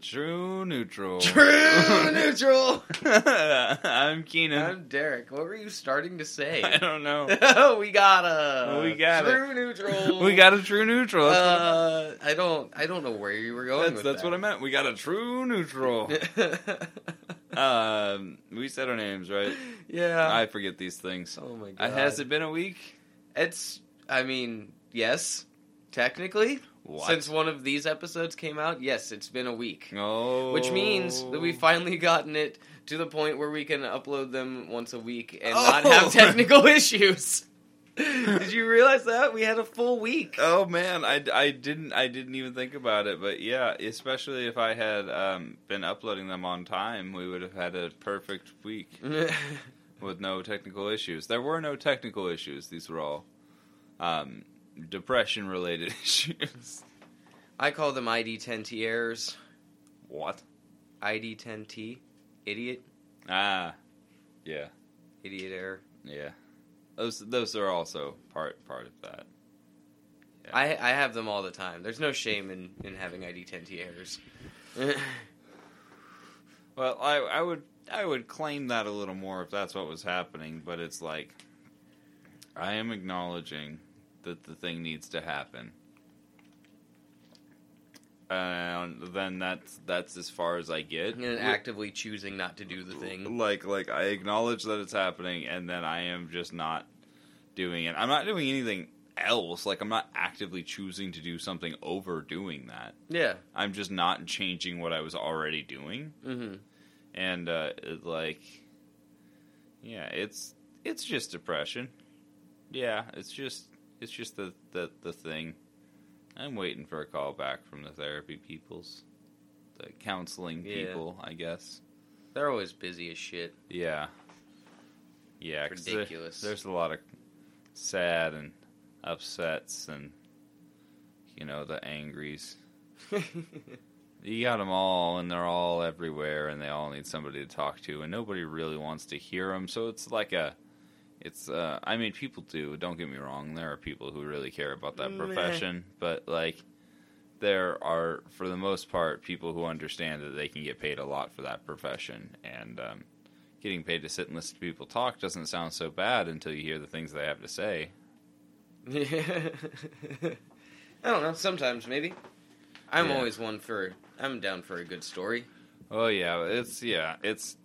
True Neutral. True neutral. I'm Keenan. I'm Derek. What were you starting to say? I don't know. we got a We got it. true neutral. we got a true neutral. Uh, I don't. I don't know where you were going. that's, that's that. what I meant. We got a true neutral. um, we said our names right. yeah. I forget these things. oh my Uh, god. has it been a week? It's. I mean, yes. Technically, What? since one of these episodes came out, yes, it's been a week. oh, Which means that we've finally gotten it to the point where we can upload them once a week and Oh. not have technical issues. Did you realize that we had a full week? Oh man, I, I didn't I didn't even think about it, but yeah, especially if I had um, been uploading them on time, we would have had a perfect week with no technical issues. There were no technical issues; these were all um, depression related issues. I call them ID10T errors. What? ID10T, idiot, Ah, yeah, idiot error. yeah. Those those are also part part of that. Yeah. I I have them all the time. There's no shame in in having ID10T errors. Well, I, I would I would claim that a little more if that's what was happening, but it's like I am acknowledging that the thing needs to happen. And then that's that's as far as I get. and actively choosing not to do the thing. Like like I acknowledge that it's happening and then I am just not doing it. I'm not doing anything else. Like I'm not actively choosing to do something over doing that. Yeah. I'm just not changing what I was already doing Mm-hmm. and uh, it, like, yeah, it's it's just depression. Yeah, it's just it's just the the the thing. I'm waiting for a call back from the therapy peoples, the counseling Yeah. people, I guess. They're always busy as shit. Yeah, yeah, 'cause there- Ridiculous. there's a lot of sad and upsets, and you know the angries. You got them all, and they're all everywhere, and they all need somebody to talk to, and nobody really wants to hear them. So it's like a, it's. Uh, I mean, people do. Don't get me wrong. There are people who really care about that profession, but like, there are, for the most part, people who understand that they can get paid a lot for that profession, and um, getting paid to sit and listen to people talk doesn't sound so bad until you hear the things they have to say. I don't know. Sometimes maybe. I'm Yeah. always one for. I'm down for a good story. Oh yeah, it's yeah, it's.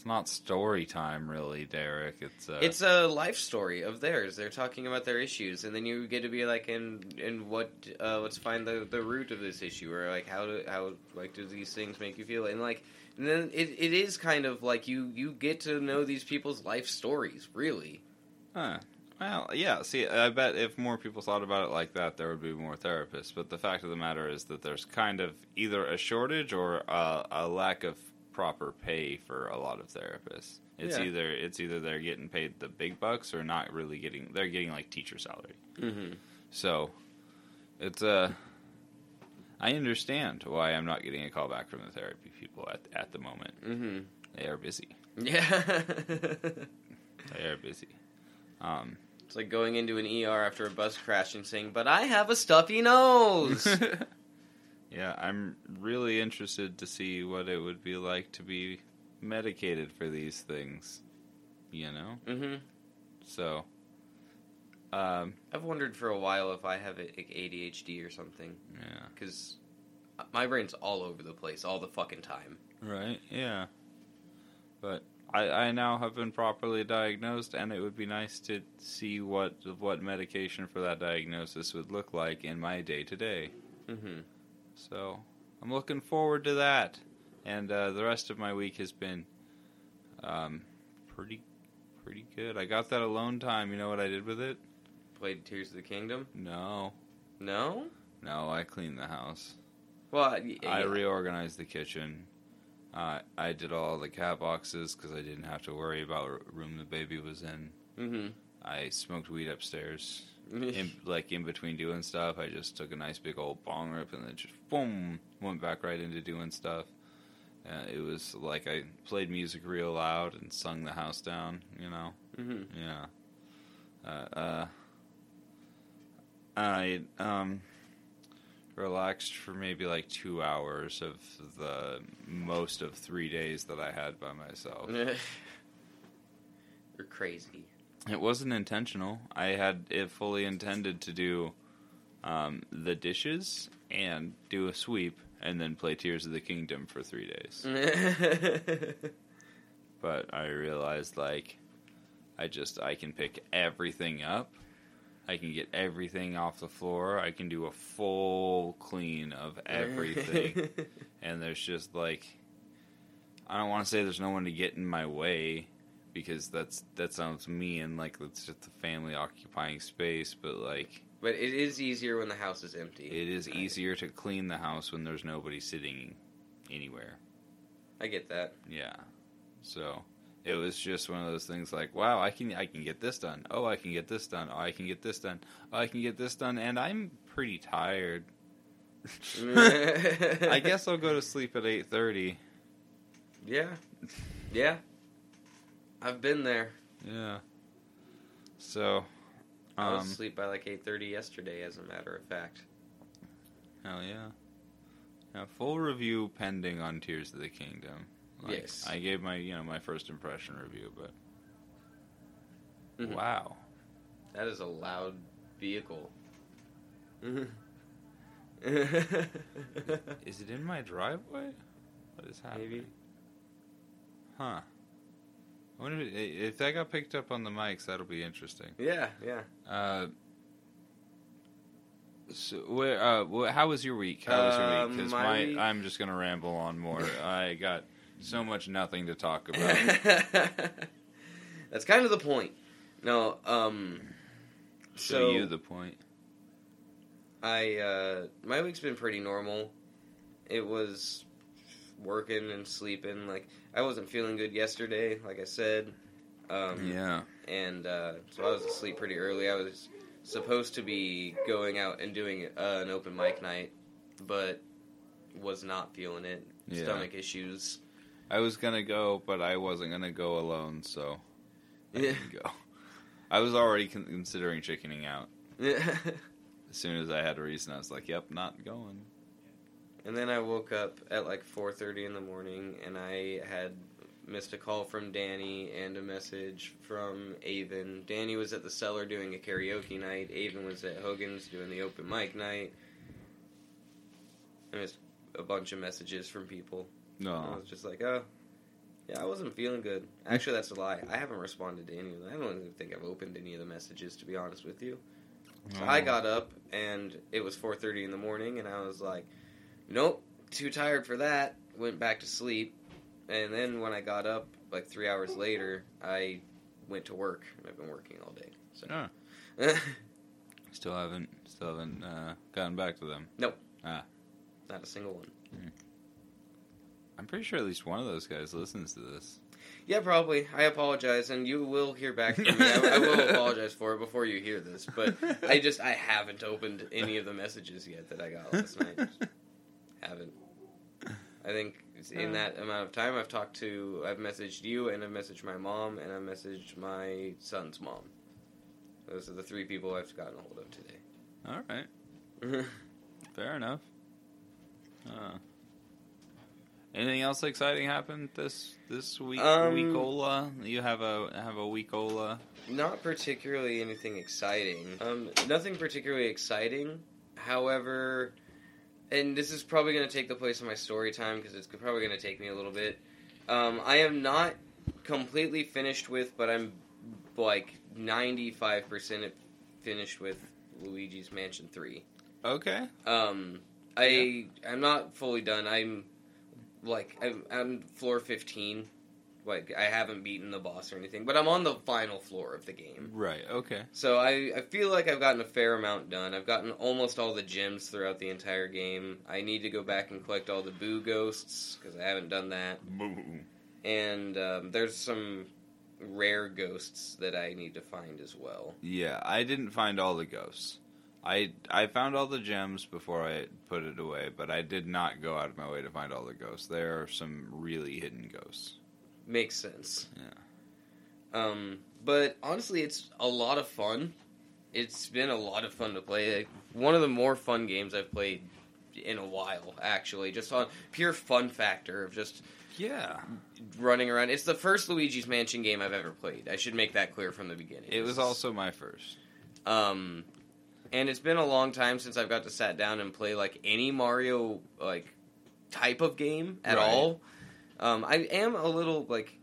It's not story time, really, Derek. It's uh, It's a life story of theirs. They're talking about their issues, and then you get to be like, and and what? Uh, let's find the the root of this issue, or like how do how like do these things make you feel? And like, and then it, it is kind of like you you get to know these people's life stories, really. Huh. Well, yeah. See, I bet if more people thought about it like that, there would be more therapists. But the fact of the matter is that there's kind of either a shortage or a, a lack of proper pay for a lot of therapists. It's Yeah. either it's either they're getting paid the big bucks or not really getting. They're getting like teacher salary. Mm-hmm. So it's Uh, I understand why I'm not getting a call back from the therapy people at at the moment. Mm-hmm. They are busy. Yeah. They are busy. Um, it's like going into an ER after a bus crash and saying, "But I have a stuffy nose." yeah, I'm really interested to see what it would be like to be medicated for these things. You know, mm-hmm. so um, I've wondered for a while if I have like ADHD or something. yeah, because my brain's all over the place all the fucking time. right, yeah. But I, I now have been properly diagnosed, and it would be nice to see what what medication for that diagnosis would look like in my day to day. So I'm looking forward to that. And uh, the rest of my week has been um, pretty pretty good. I got that alone time. You know what I did with it? Played Tears of the Kingdom. No, No. no. I cleaned the house. Well, I, I reorganized the kitchen. Uh, I did all the cat boxes because I didn't have to worry about room the baby was in. mm-hmm. I smoked weed upstairs. In, like in between doing stuff, I just took a nice big old bong rip and then just boom went back right into doing stuff. Uh, it was like I played music real loud and sung the house down. You know, mm-hmm. yeah. Uh, uh, I um relaxed for maybe like two hours of the most of three days that I had by myself. You're crazy. It wasn't intentional. I had it fully intended to do um, the dishes and do a sweep and then play Tears of the Kingdom for three days. But I realized like I just I can pick everything up. I can get everything off the floor. I can do a full clean of everything. and there's just like I don't want to say there's no one to get in my way because that's that sounds mean and like it's just a family occupying space, but like but it is easier when the house is empty. it is I- easier to clean the house when there's nobody sitting anywhere. I get that. Yeah. So it was just one of those things like, wow, I can I can get this done. Oh, I can get this done. Oh, I can get this done. Oh, I can get this done and I'm pretty tired. I guess I'll go to sleep at 8:30. Yeah. Yeah. I've been there. Yeah. So I was um asleep by like 8:30 yesterday as a matter of fact. hell yeah. Now, full review pending on Tears of the Kingdom. Like, Yes. I gave my, you know, my first impression review, but Mhm. wow. That is a loud vehicle. Is it in my driveway? What is happening? Maybe. Huh. I wonder if, if that got picked up on the mics. That'll be interesting. yeah, yeah. Uh, so, where, uh, wh- how was your week? How was your Uh, week? Because my my, week- I'm just gonna ramble on more. I got so much nothing to talk about. That's kind of the point. No, um so, so you the point. I uh my week's been pretty normal. It was working and sleeping like I wasn't feeling good yesterday, like I said. Um yeah. and uh, so I was asleep pretty early. I was supposed to be going out and doing uh, an open mic night, but was not feeling it. Yeah. Stomach issues. I was gonna go, but I wasn't gonna go alone, so I Yeah. didn't go. I was already con- considering chickening out. As soon as I had a reason, I was like, "Yep, not going." Then I woke up at like 4:30 in the morning, and I had missed a call from Danny and a message from Avon. Danny was at the cellar doing a karaoke night. Avon was at Hogan's doing the open mic night. I missed a bunch of messages from people. No, I was just like, oh, yeah, I wasn't feeling good. Actually, that's a lie. I haven't responded to any of them. I don't even think I've opened any of the messages, to be honest with you. So I oh. got up, and it was 4.30 in the morning, and I was like, nope, too tired for that. Went back to sleep. And then when I got up, like three hours later, I went to work, and I've been working all day. So. Oh. Still haven't, still haven't uh, gotten back to them. Nope. Ah, Not a single one. I'm pretty sure at least one of those guys listens to this. Yeah, probably. I apologize, and you will hear back from me. I, I will apologize for it before you hear this, but I just I haven't opened any of the messages yet that I got last night. Haven't. I think in that amount of time, I've talked to, I've messaged you, and I've messaged my mom, and I've messaged my son's mom. Those are the three people I've gotten a hold of today. All right, fair enough. Uh, anything else exciting happened this this week? Um, weekola? You have a have a weekola? Not particularly anything exciting. Um, nothing particularly exciting. However, and this is probably going to take the place of my story time because it's probably going to take me a little bit. Um, I am not completely finished with, but I'm like 95% finished with Luigi's Mansion 3. Okay. Um, I I'm not fully done. I'm like I'm, I'm floor 15. Like I haven't beaten the boss or anything, but I'm on the final floor of the game. Right. Okay. So I, I feel like I've gotten a fair amount done. I've gotten almost all the gems throughout the entire game. I need to go back and collect all the boo ghosts because I haven't done that. Boo. And um, there's some rare ghosts that I need to find as well. Yeah, I didn't find all the ghosts. I I found all the gems before I put it away, but I did not go out of my way to find all the ghosts. There are some really hidden ghosts. Makes sense. Yeah. Um, but honestly, it's a lot of fun. It's been a lot of fun to play. Like, one of the more fun games I've played in a while. Actually, just on pure fun factor of just Yeah. running around. It's the first Luigi's Mansion game I've ever played. I should make that clear from the beginning. It was also my first. Um, and it's been a long time since I've got to sat down and play like any Mario like type of game at Right. all. Um, I am a little like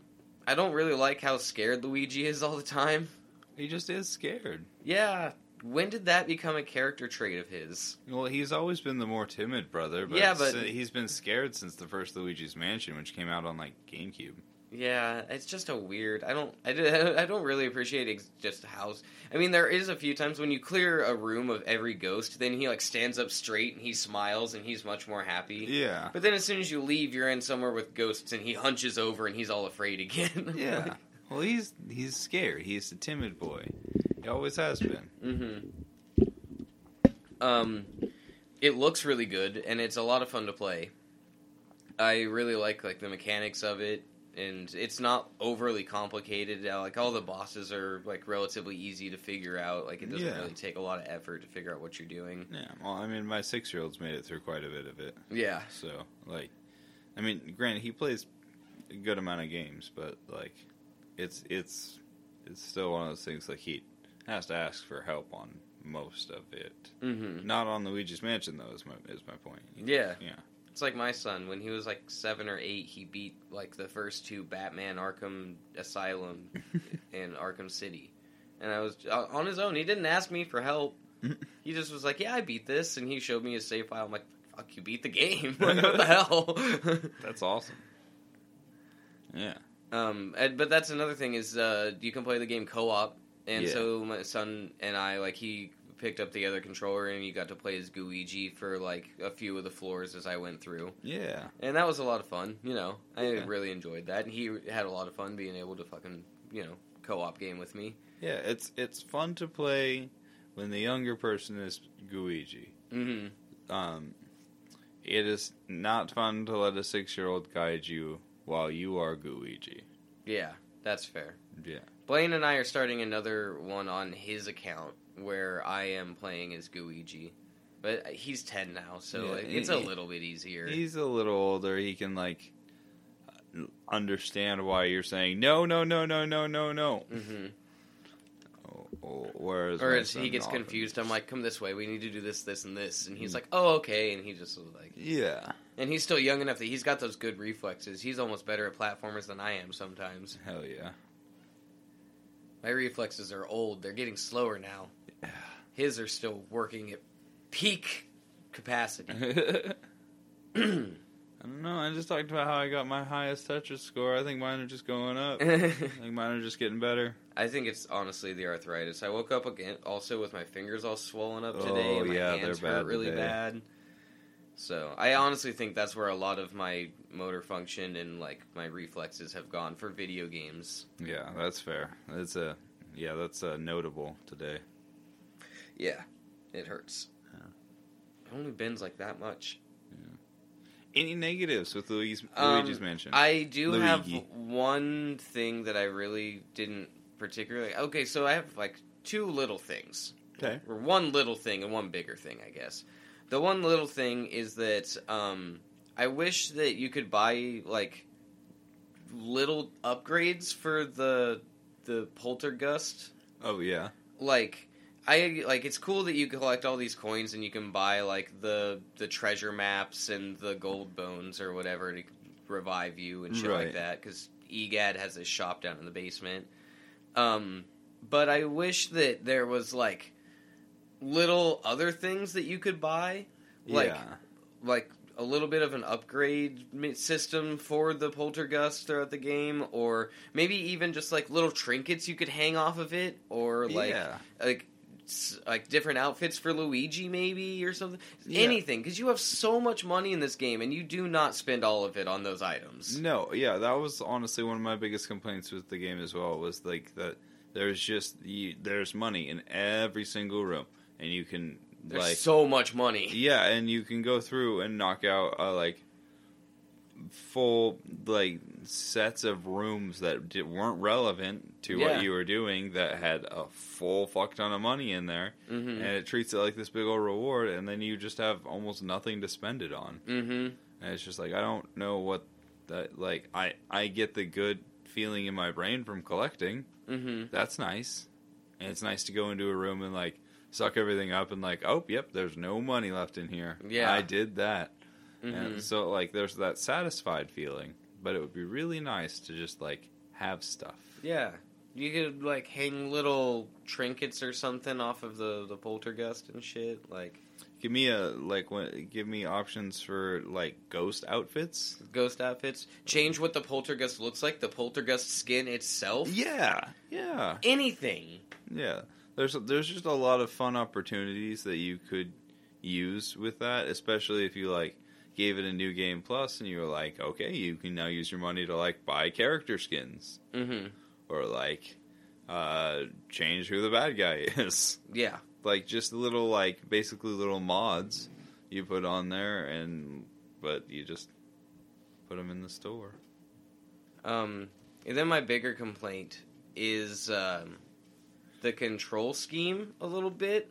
I don't really like how scared Luigi is all the time. He just is scared. Yeah, when did that become a character trait of his? Well, he's always been the more timid brother, but, Yeah, but- he's been scared since the first Luigi's Mansion, which came out on like GameCube. Yeah, it's just a weird. I don't. I, I don't really appreciate ex- just how. I mean, there is a few times when you clear a room of every ghost, then he like stands up straight and he smiles and he's much more happy. Yeah. But then as soon as you leave, you're in somewhere with ghosts, and he hunches over and he's all afraid again. Yeah. Well, he's he's scared. He's a timid boy. He always has been. mm-hmm. Um, it looks really good, and it's a lot of fun to play. I really like like the mechanics of it, and it's not overly complicated. Like all the bosses are like relatively easy to figure out. Like it doesn't Yeah. really take a lot of effort to figure out what you're doing. Yeah. Well, I mean, my six-year-old's made it through quite a bit of it. Yeah, So, like, I mean, granted, he plays a good amount of games, but like, it's it's it's still one of those things. Like, he has to ask for help on most of it. mm-hmm. Not on Luigi's Mansion, though. Is my is my point. yeah. Yeah. It's like my son when he was like seven or eight. He beat like the first two Batman Arkham Asylum and Arkham City, and I was uh, on his own. He didn't ask me for help. He just was like, "Yeah, I beat this," and he showed me his save file. I'm like, "Fuck, you beat the game? like, what the hell?" That's awesome. Yeah. um, and, but that's another thing is uh, you can play the game co-op, and Yeah. so my son and I like he picked up the other controller and you got to play as Gooigi for like a few of the floors as I went through. Yeah. And that was a lot of fun, you know. I Yeah. really enjoyed that. And he had a lot of fun being able to fucking, you know, co-op game with me. Yeah. It's it's fun to play when the younger person is Gooigi. Mm-hmm. Um, it is not fun to let a six-year-old guide you while you are Gooigi. Yeah, that's fair. Yeah. Blaine and I are starting another one on his account where I am playing as Gooigi. But he's 10 now, so Yeah, like, it's a little bit easier. He's a little older. He can like understand why you're saying no, no, no, no, no, no, no. hmm Oh, oh, Whereas Or as he gets often- confused, I'm like, come this way, we need to do this, this, and this. And he's like, oh, okay. And he just was like, Yeah. and he's still young enough that he's got those good reflexes. He's almost better at platformers than I am sometimes. Hell yeah. My reflexes are old. They're getting slower now. His are still working at peak capacity. I don't know. I just talked about how I got my highest Tetris score. I think mine are just going up. I think mine are just getting better. I think it's honestly the arthritis. I woke up again also with my fingers all swollen up today. Oh, and my yeah, hands they're hurt bad really today. bad. So I honestly think that's where a lot of my motor function and like my reflexes have gone for video games. Yeah, that's fair. That's a yeah, that's uh, notable today. Yeah, it hurts. Yeah. It only bends like that much. Any negatives with Luigi's, Um, Luigi's Mansion? I do have one thing that I really didn't particularly. Okay, so I have like two little things, okay. or one little thing and one bigger thing, I guess. The one little thing is that um, I wish that you could buy like little upgrades for the the poltergust Oh yeah. like I like it's cool that you collect all these coins and you can buy like the the treasure maps and the gold bones or whatever to revive you and shit like that because EGAD has a shop down in the basement. Um, but I wish that there was like little other things that you could buy, like yeah. like a little bit of an upgrade system for the poltergust throughout the game or maybe even just like little trinkets you could hang off of it or like yeah. like like different outfits for Luigi maybe or something Yeah. anything because you have so much money in this game and you do not spend all of it on those items No, yeah, that was honestly one of my biggest complaints with the game as well. Was like that there's just you, there's money in every single room, and you can there's like so much money yeah, and you can go through and knock out uh, like full like sets of rooms that weren't relevant to Yeah. what you were doing that had a full fuck ton of money in there, Mm-hmm. and it treats it like this big old reward, and then you just have almost nothing to spend it on. Mm-hmm. And it's just like I don't know what that like. I I get the good feeling in my brain from collecting. Mm-hmm. That's nice, and it's nice to go into a room and like suck everything up and like, oh, yep, there's no money left in here. Yeah. I did that. Mm-hmm. And so like there's that satisfied feeling, but it would be really nice to just like have stuff. Yeah. You could like hang little trinkets or something off of the the poltergeist and shit. Like Give me a like what give me options for like ghost outfits. ghost outfits. Change what the poltergeist looks like. The poltergeist skin itself. Yeah. Yeah. Anything. Yeah. There's there's just a lot of fun opportunities that you could use with that, especially if you like gave it a new game plus and you were like, okay, you can now use your money to like buy character skins Mm-hmm. or like uh change who the bad guy is. Yeah. like just little like basically little mods you put on there and but you just put them in the store Um, and then my bigger complaint is um, the control scheme a little bit,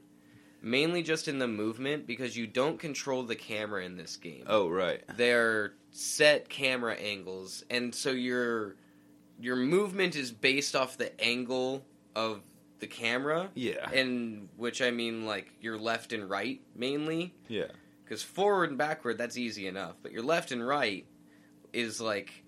mainly just in the movement because you don't control the camera in this game. oh right They're set camera angles, and so your your movement is based off the angle of the camera, yeah and which I mean like your left and right mainly. yeah Because forward and backward, that's easy enough. But your left and right is like.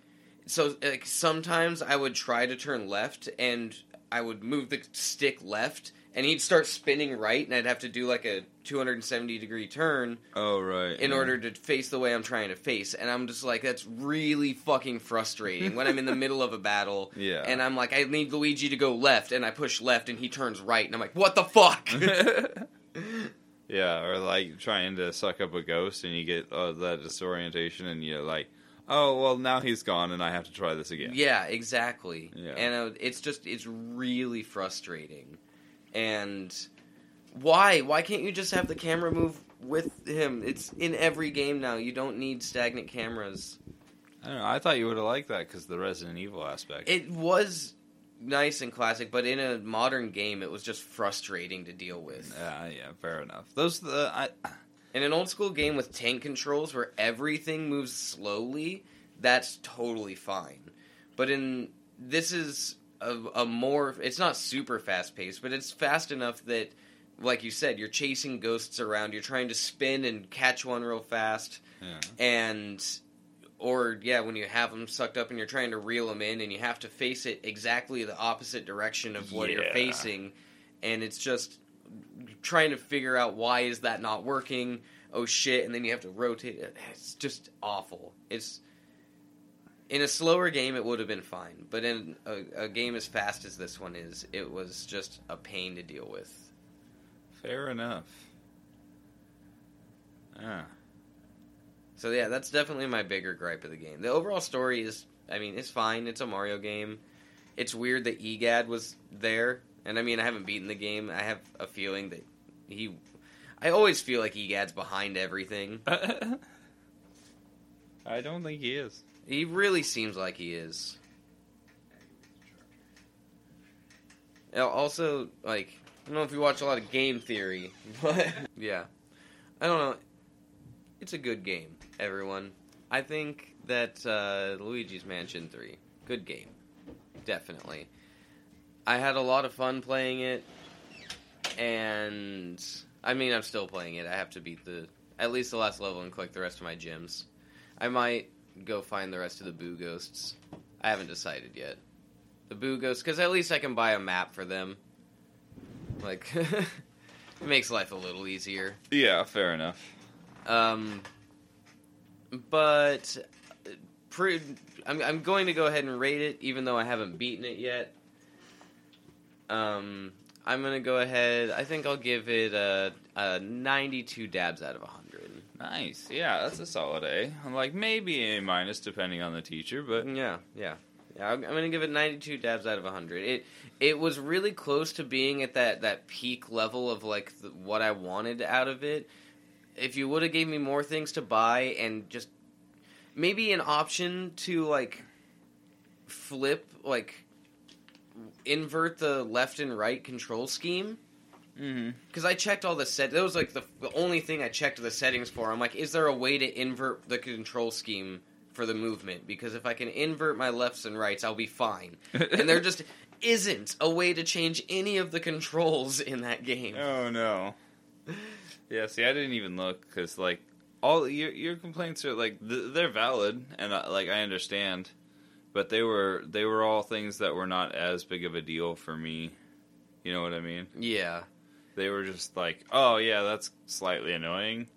So, like, sometimes I would try to turn left and I would move the stick left and he'd start spinning right and I'd have to do like a 270 degree turn oh right in yeah. order to face the way I'm trying to face. And I'm just like, that's really fucking frustrating when I'm in the middle of a battle yeah and I'm like, I need Luigi to go left and I push left and he turns right and I'm like, what the fuck? yeah or like trying to suck up a ghost and you get uh, that disorientation and you're like oh well now he's gone and i have to try this again Yeah, exactly. Yeah. And uh, it's just it's really frustrating. And why? Why can't you just have the camera move with him? It's in every game now. You don't need stagnant cameras. i don't know i thought you would have liked that because the resident evil aspect It was nice and classic, but in a modern game, it was just frustrating to deal with. yeah yeah fair enough those the i In an old school game with tank controls where everything moves slowly, that's totally fine. But in this is a, a more it's not super fast paced, but it's fast enough that like you said, you're chasing ghosts around, you're trying to spin and catch one real fast. Yeah. And or yeah, when you have them sucked up and you're trying to reel them in and you have to face it exactly the opposite direction of what you're facing. And it's just trying to figure out why is that not working? Oh shit. And then you have to rotate it. It's just awful. It's in a slower game it would have been fine but in a, a game as fast as this one is it was just a pain to deal with fair enough yeah So yeah, that's definitely my bigger gripe of the game. The overall story is, I mean, it's fine. It's a Mario game. It's weird that EGAD was there, and I mean, I haven't beaten the game. I have a feeling that he. I always feel like EGAD's behind everything. I don't think he is. He really seems like he is. Also, like, I don't know if you watch a lot of game theory, but yeah, I don't know. It's a good game, everyone. I think that uh, Luigi's Mansion Three, good game, definitely. I had a lot of fun playing it, and I mean, I'm still playing it. I have to beat the at least the last level and collect the rest of my gems. I might go find the rest of the Boo Ghosts. I haven't decided yet. The Boo Ghosts, because at least I can buy a map for them. Like, it makes life a little easier. Yeah, fair enough. Um, but pre- I'm, I'm going to go ahead and rate it, even though I haven't beaten it yet. Um, I'm going to go ahead. I think I'll give it a, a 92 dabs out of 100. Nice. Yeah, that's a solid A. I'm like maybe A minus depending on the teacher, but Yeah, yeah. Yeah, I'm, I'm going to give it 92 dabs out of 100. It it was really close to being at that, that peak level of like the, what I wanted out of it. If you would have gave me more things to buy and just maybe an option to like flip like invert the left and right control scheme Mm-hmm. because I checked all the set. That was like the, the only thing I checked the settings for. I'm like, is there a way to invert the control scheme for the movement? Because if I can invert my lefts and rights, I'll be fine. and there just isn't a way to change any of the controls in that game. Oh no. Yeah, see, I didn't even look because like all your your complaints are like th- they're valid and uh, like I understand, but they were they were all things that were not as big of a deal for me. You know what I mean? Yeah, They were just like, oh yeah, that's slightly annoying,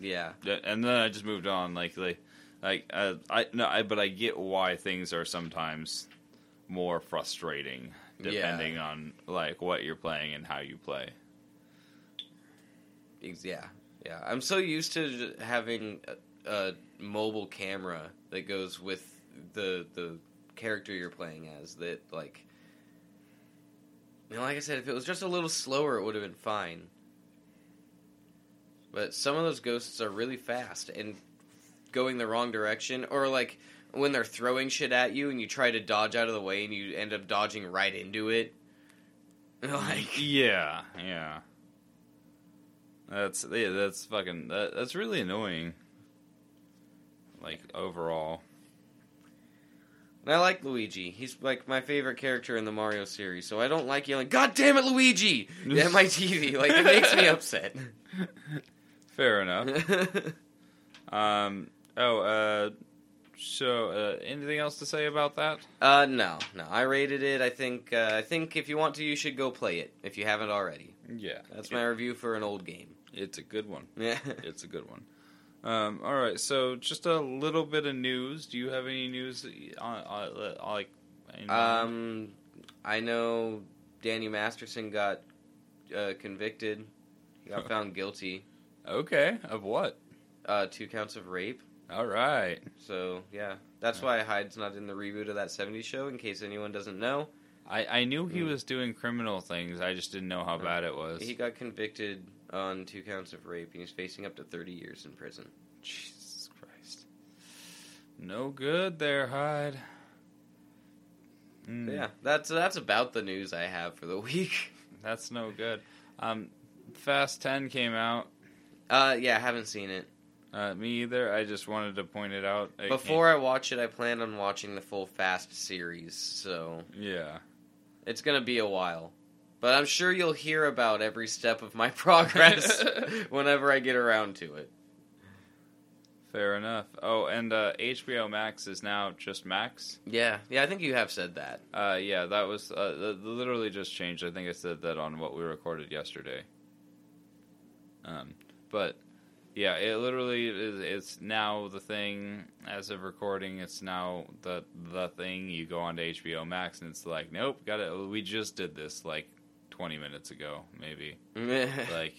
yeah, Yeah, and then I just moved on. Like like like uh, I no, I but I get why things are sometimes more frustrating Yeah. depending on like what you're playing and how you play. Yeah, yeah. I'm so used to having a, a mobile camera that goes with the the character you're playing as that like. Know, like I said, if it was just a little slower, it would have been fine. But some of those ghosts are really fast and going the wrong direction, or like when they're throwing shit at you and you try to dodge out of the way and you end up dodging right into it. Like, Yeah, yeah. That's yeah, that's fucking that, that's really annoying. Like overall. And I like Luigi. He's like my favorite character in the Mario series, so I don't like yelling, God damn it, Luigi! at my TV. Like, it makes me upset. Fair enough. Um. Oh. Uh. So, uh, anything else to say about that? uh, no, no. I rated it. I think, uh, I think if you want to, you should go play it, if you haven't already. Yeah, That's my review for an old game. It's a good one. Yeah. It's a good one. Um. All right. So, just a little bit of news. Do you have any news on, on, on like? Um, I know Danny Masterson got uh, convicted. He got found guilty. Okay. Of what? Uh, two counts of rape. All right. So, yeah. That's why Hyde's not in the reboot of that 70s show, in case anyone doesn't know. I, I knew he Mm. was doing criminal things. I just didn't know how bad it was. He got convicted on two counts of rape, and he's facing up to 30 years in prison. Jesus Christ. No good there, Hyde. Mm, yeah, that's that's about the news I have for the week. That's no good. Um, Fast 10 came out. Uh, yeah, I haven't seen it. Uh, me either. I just wanted to point it out. It Before I watch it, I plan on watching the full Fast series, so yeah. it's gonna be a while. But I'm sure you'll hear about every step of my progress whenever I get around to it. Fair enough. Oh, and uh, HBO Max is now just Max. Yeah, yeah, I think you have said that. Uh, yeah, that was uh, literally just changed. I think I said that on what we recorded yesterday. Um, but yeah, it literally is. It's now the thing as of recording. It's now the the thing. You go onto HBO Max and it's like, nope, got it. We just did this like twenty minutes ago, maybe. like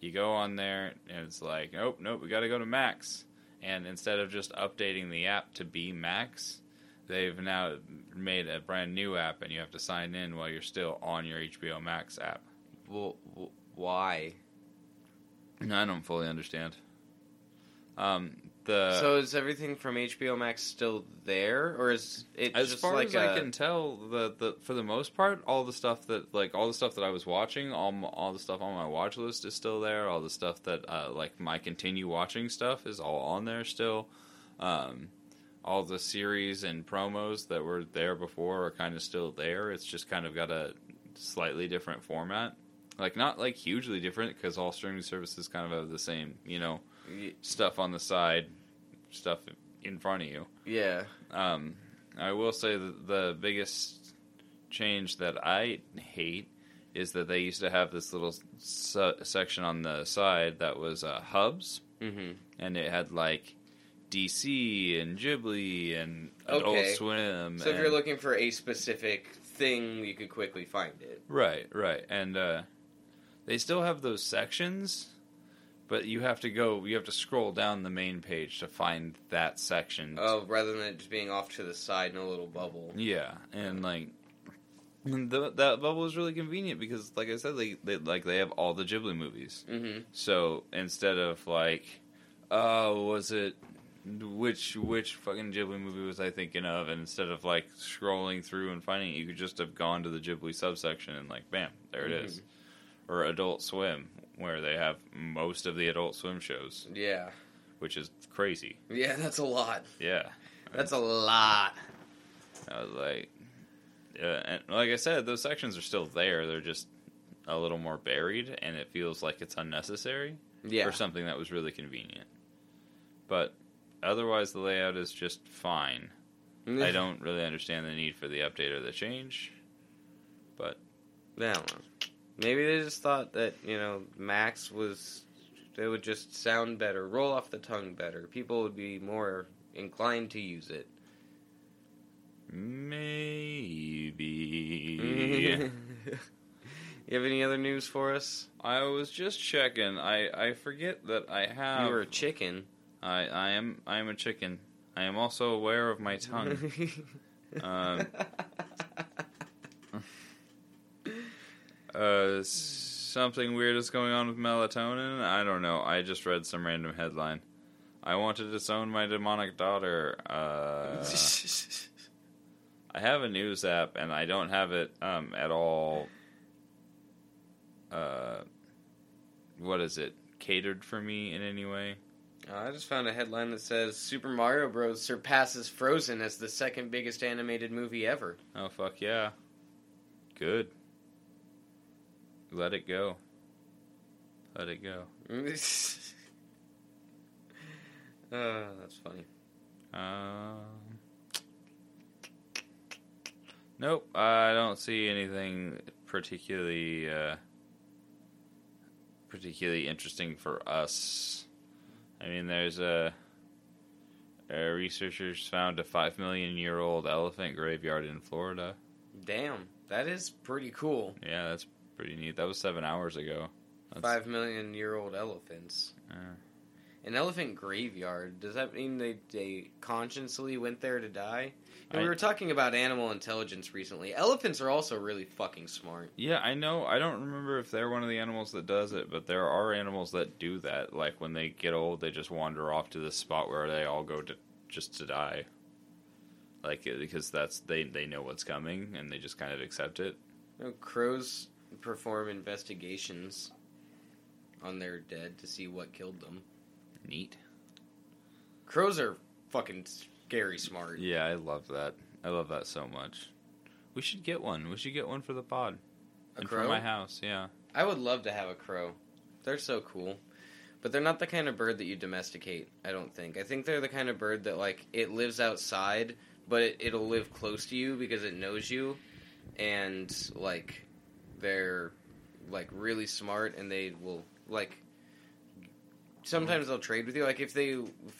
you go on there and it's like, nope, nope, we got to go to Max. And instead of just updating the app to be Max, they've now made a brand new app, and you have to sign in while you're still on your HBO Max app. well, why? I don't fully understand. Um, the so is everything from HBO Max still there, or is it as just far like as a, I can tell, the, the for the most part, all the stuff that like all the stuff that I was watching, all all the stuff on my watch list is still there. All the stuff that uh, like my continue watching stuff is all on there still. Um, all the series and promos that were there before are kind of still there. It's just kind of got a slightly different format. Like not like hugely different because all streaming services kind of have the same, you know, stuff on the side, stuff in front of you. yeah? Um, I will say that the biggest change that I hate is that they used to have this little su- section on the side that was uh, hubs, Mm-hmm. and it had like DC and Ghibli and Adult Okay. Swim. So if you're looking for a specific thing, you could quickly find it. right, right, and uh, they still have those sections. But you have to go. You have to scroll down the main page to find that section. Oh, rather than it just being off to the side in a little bubble. Yeah, and like the, that bubble is really convenient because, like I said, they, they like they have all the Ghibli movies. Mm-hmm. So instead of like, oh, was it which which fucking Ghibli movie was I thinking of? And instead of like scrolling through and finding it, you could just have gone to the Ghibli subsection and like, bam, there it is. Or Adult Swim, where they have most of the Adult Swim shows, Yeah. which is crazy. Yeah, that's a lot. Yeah, That's a lot. I was like, yeah, and like I said, those sections are still there. They're just a little more buried, and it feels like it's unnecessary Yeah. for something that was really convenient. But otherwise, the layout is just fine. Mm. I don't really understand the need for the update or the change. But I don't know. Maybe they just thought that, you know, Max was. It would just sound better, roll off the tongue better. People would be more inclined to use it. maybe. you have any other news for us? I was just checking. I, I forget that I have. you were a chicken. I, I am I am a chicken. I am also aware of my tongue. um, uh, something weird is going on with melatonin. I don't know. I just read some random headline. I want to disown my demonic daughter. Uh, I have a news app and I don't have it um, at all. Uh, what is it? Catered for me in any way? I just found a headline that says Super Mario Bros. surpasses Frozen as the second biggest animated movie ever. Oh fuck yeah! Good. Let it go. Let it go. uh, that's funny. Um. Nope, I don't see anything particularly uh, particularly interesting for us. I mean, there's a, uh researchers found a five million year old elephant graveyard in Florida. Damn, that is pretty cool. Yeah, that's pretty neat. That was seven hours ago. That's, Five million year old elephants. uh, An elephant graveyard. Does that mean they, they consciously went there to die? And we were talking about animal intelligence recently. Elephants are also really fucking smart. Yeah, I know. I don't remember if they're one of the animals that does it, but there are animals that do that. Like when they get old, they just wander off to this spot where they all go to just to die. Like because that's they they know what's coming and they just kind of accept it. You know, crows perform investigations on their dead to see what killed them. Neat. Crows are fucking scary smart. Yeah, I love that. I love that so much. We should get one. We should get one for the pod A and crow? for my house. Yeah. I would love to have a crow. They're so cool. But they're not the kind of bird that you domesticate, I don't think. I think they're the kind of bird that like it lives outside, but it, it'll live close to you because it knows you and like they're like really smart and they will like sometimes they'll trade with you like if they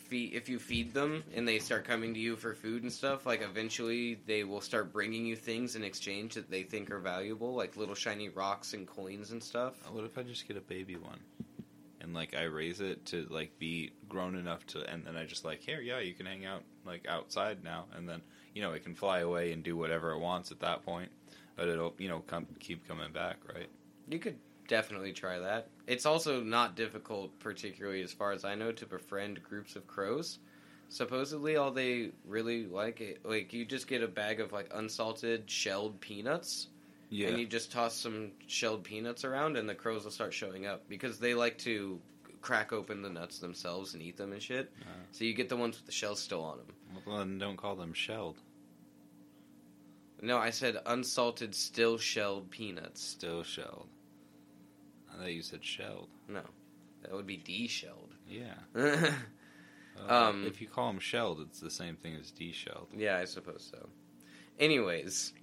feed if you feed them and they start coming to you for food and stuff like eventually they will start bringing you things in exchange that they think are valuable like little shiny rocks and coins and stuff uh, What if I just get a baby one? And like I raise it to like be grown enough to and then I just like, here, yeah, you can hang out like outside now and then, you know, it can fly away and do whatever it wants at that point. But it'll, you know, come keep coming back, right? You could definitely try that. It's also not difficult, particularly as far as I know, to befriend groups of crows. Supposedly, all they really like, it, like you just get a bag of like unsalted shelled peanuts, Yeah. and you just toss some shelled peanuts around, and the crows will start showing up because they like to crack open the nuts themselves and eat them and shit. Uh. So you get the ones with the shells still on them. well, then don't call them shelled. No, I said unsalted, still shelled peanuts. Still shelled. I thought you said shelled. No, that would be de-shelled. Yeah. Uh, Um, if you call them shelled, it's the same thing as de-shelled. yeah, I suppose so. Anyways,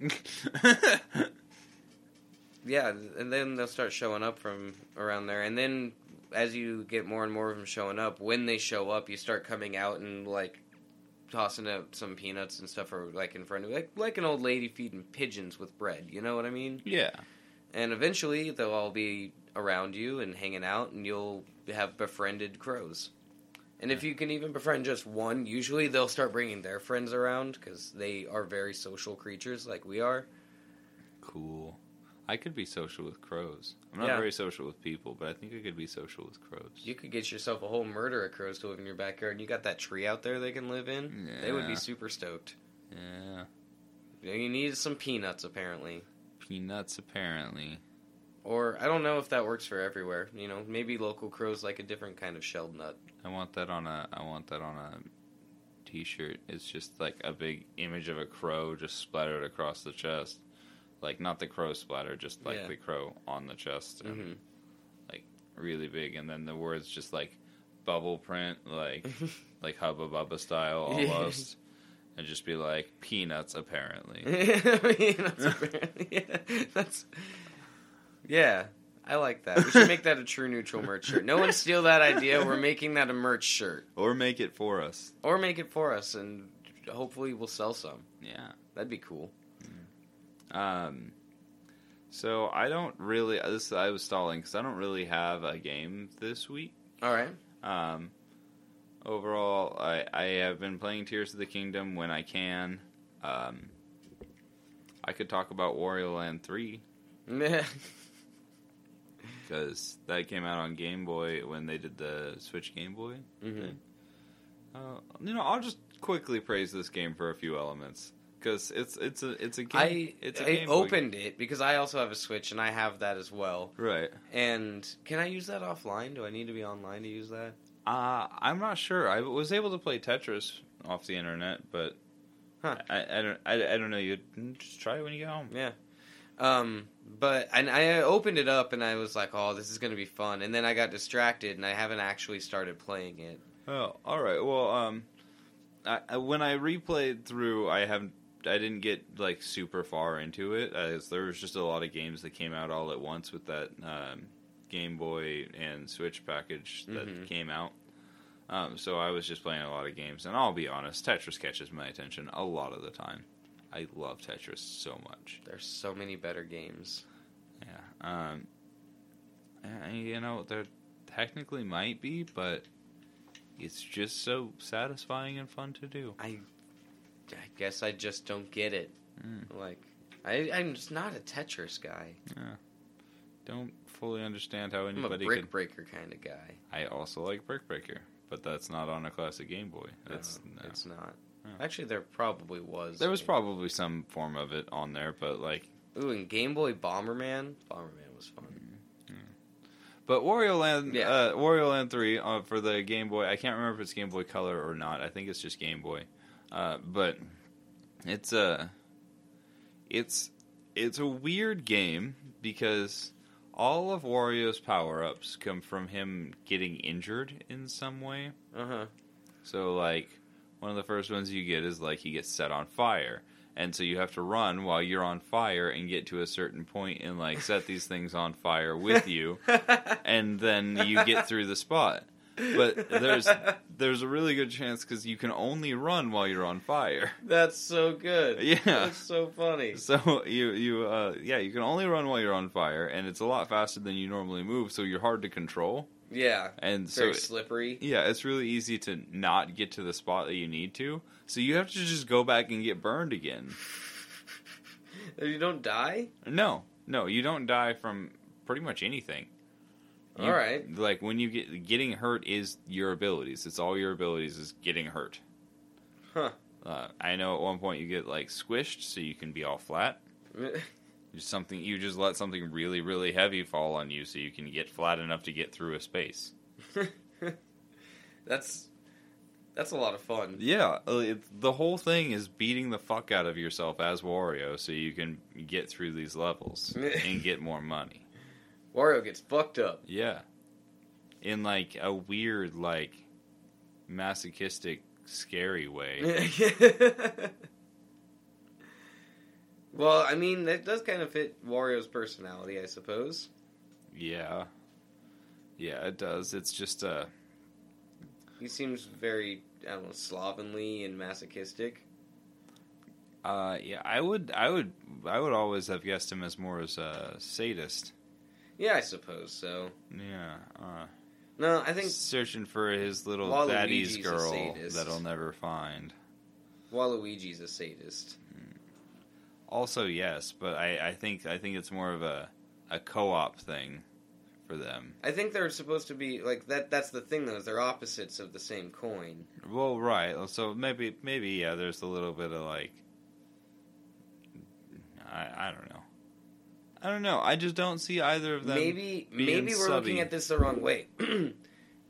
yeah, and then they'll start showing up from around there, and then as you get more and more of them showing up, when they show up, you start coming out and like tossing up some peanuts and stuff, or like in front of like like an old lady feeding pigeons with bread. You know what I mean? yeah. And eventually, they'll all be around you and hanging out, and you'll have befriended crows. And if you can even befriend just one, usually they'll start bringing their friends around because they are very social creatures like we are. Cool. I could be social with crows. I'm not Yeah. very social with people, but I think I could be social with crows. You could get yourself a whole murder of crows to live in your backyard, and you got that tree out there they can live in. They would be super stoked. Yeah. You need some peanuts, apparently. Peanuts, apparently. Or I don't know if that works for everywhere. You know, maybe local crows like a different kind of shelled nut. I want that on a. I want that on a T-shirt. It's just like a big image of a crow just splattered across the chest, like not the crow splatter, just like Yeah. the crow on the chest, and hmm really big. And then the words just like bubble print, like like Hubba Bubba style almost, and just be like peanuts apparently. peanuts, apparently. Yeah, that's. Yeah, I like that. We should make that a true neutral merch shirt. No one steal that idea. We're making that a merch shirt, or make it for us. or make it for us, and hopefully we'll sell some. Yeah. That'd be cool. Um, so I don't really. This I was stalling because I don't really have a game this week. All right. Um, overall, I I have been playing Tears of the Kingdom when I can. Um, I could talk about Wario Land three because that came out on Game Boy when they did the Switch Game Boy. Mm-hmm. Uh, you know, I'll just quickly praise this game for a few elements because it's it's a it's a game. I it's a I opened it because I also have a Switch and I have that as well. right. And can I use that offline? Do I need to be online to use that? Uh, I'm not sure. I was able to play Tetris off the internet, but Huh. I, I don't. I, I don't know. You just try it when you get home. Yeah. Um, but and I opened it up and I was like, "Oh, this is gonna be fun." And then I got distracted and I haven't actually started playing it. Oh, all right. Well, um, I, I, when I replayed through, I haven't. I didn't get like super far into it, as there was just a lot of games that came out all at once with that um, Game Boy and Switch package that Mhm. came out. Um, so I was just playing a lot of games, and I'll be honest, Tetris catches my attention a lot of the time. I love Tetris so much. There's so many better games. Yeah. Um, and, you know, there technically might be, but it's just so satisfying and fun to do. I, I guess I just don't get it. Mm. Like, I, I'm just not a Tetris guy. Yeah. Don't fully understand how anybody. I'm a brick could. breaker kind of guy. I also like Brick Breaker, but that's not on a classic Game Boy. That's No, no. it's not. No. Actually, there probably was. There was probably some form of it on there, but like, Ooh, and Game Boy Bomberman. Bomberman was fun. but Wario Land, Yeah. uh, Wario Land Three uh, for the Game Boy. I can't remember if it's Game Boy Color or not. I think it's just Game Boy, uh, but it's a, it's it's a weird game because all of Wario's power ups come from him getting injured in some way. Uh huh. So like one of the first ones you get is like he gets set on fire. And so you have to run while you're on fire and get to a certain point and like set these things on fire with you and then you get through the spot. But there's there's a really good chance cuz you can only run while you're on fire. That's so good. Yeah. That's so funny. So you you uh yeah, you can only run while you're on fire and it's a lot faster than you normally move so you're hard to control. Yeah. And Very so slippery. Yeah, it's really easy to not get to the spot that you need to. So you have to just go back and get burned again. You don't die? No, no, you don't die from pretty much anything. You- All right. Like when you get getting hurt is your abilities. It's all your abilities is getting hurt. Huh. Uh, I know at one point you get like squished, so you can be all flat. Just something you just let something really really heavy fall on you, so you can get flat enough to get through a space. that's that's a lot of fun. Yeah, uh, it, the whole thing is beating the fuck out of yourself as Wario so you can get through these levels and get more money. Wario gets fucked up. Yeah. In like a weird, like masochistic, scary way. well, I mean, that does kind of fit Wario's personality, I suppose. yeah. Yeah, it does. It's just uh He seems very, I don't know, slovenly and masochistic. uh yeah, I would I would I would always have guessed him as more as a sadist. Yeah, I suppose so. Yeah. Uh No, I think searching for his little Waluigi's daddy's girl that he'll never find. Waluigi's a sadist. Also, yes, but I, I think I think it's more of a a co-op thing for them. I think they're supposed to be like that. That's the thing, though. Is they're opposites of the same coin. Well, right. So maybe maybe yeah. There's a little bit of like I I don't know. I don't know. I just don't see either of them. maybe maybe we're looking at this the wrong way,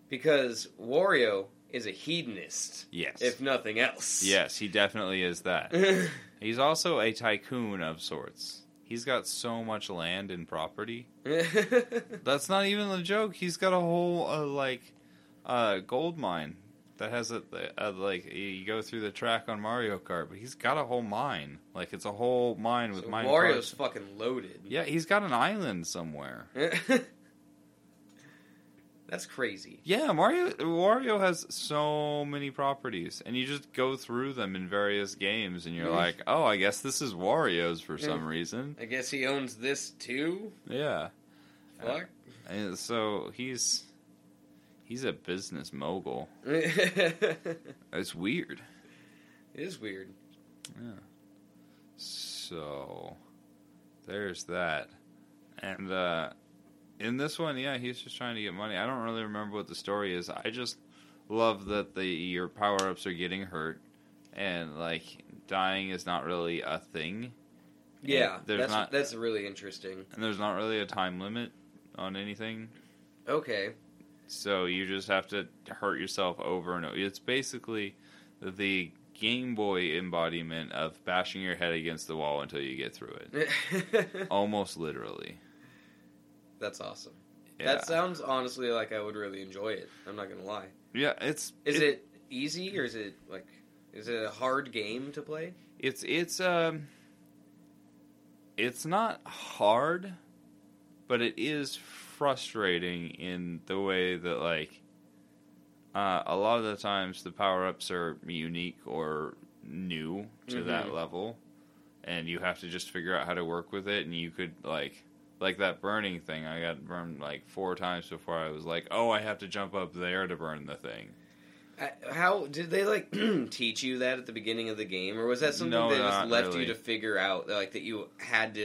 because Wario is a hedonist, yes, if nothing else. yes, he definitely is that. He's also a tycoon of sorts. He's got so much land and property. That's not even a joke. He's got a whole uh, like uh, gold mine that has a, a like you go through the track on Mario Kart, but he's got a whole mine. Like it's a whole mine with So mine. Wario's parts. fucking loaded. Yeah, he's got an island somewhere. That's crazy. Yeah, Mario Wario has so many properties, and you just go through them in various games, and you're Mhm. like, oh, I guess this is Wario's for some reason. I guess he owns this too. Yeah, Fuck. and so he's he's a business mogul. it It's weird. It is weird. Yeah. So there's that. And uh in this one, yeah, he's just trying to get money. I don't really remember what the story is. I just love that the your power ups are getting hurt and like dying is not really a thing. Yeah, And there's that's not that's really interesting. and there's not really a time limit on anything. Okay. So you just have to hurt yourself over and over. It's basically the Game Boy embodiment of bashing your head against the wall until you get through it. Almost literally. That's awesome. Yeah. That sounds honestly like I would really enjoy it. I'm not gonna lie. yeah, it's Is it, easy or is it like is it a hard game to play? it's it's um it's not hard, but it is frustrating in the way that like uh, a lot of the times the power ups are unique or new to that Mhm. level, and you have to just figure out how to work with it. And you could like like that burning thing. I got burned like four times before I was like, oh, I have to jump up there to burn the thing. How did they like teach you that at the beginning of the game, or was that something No, they just left really. you to figure out? Like that you had to,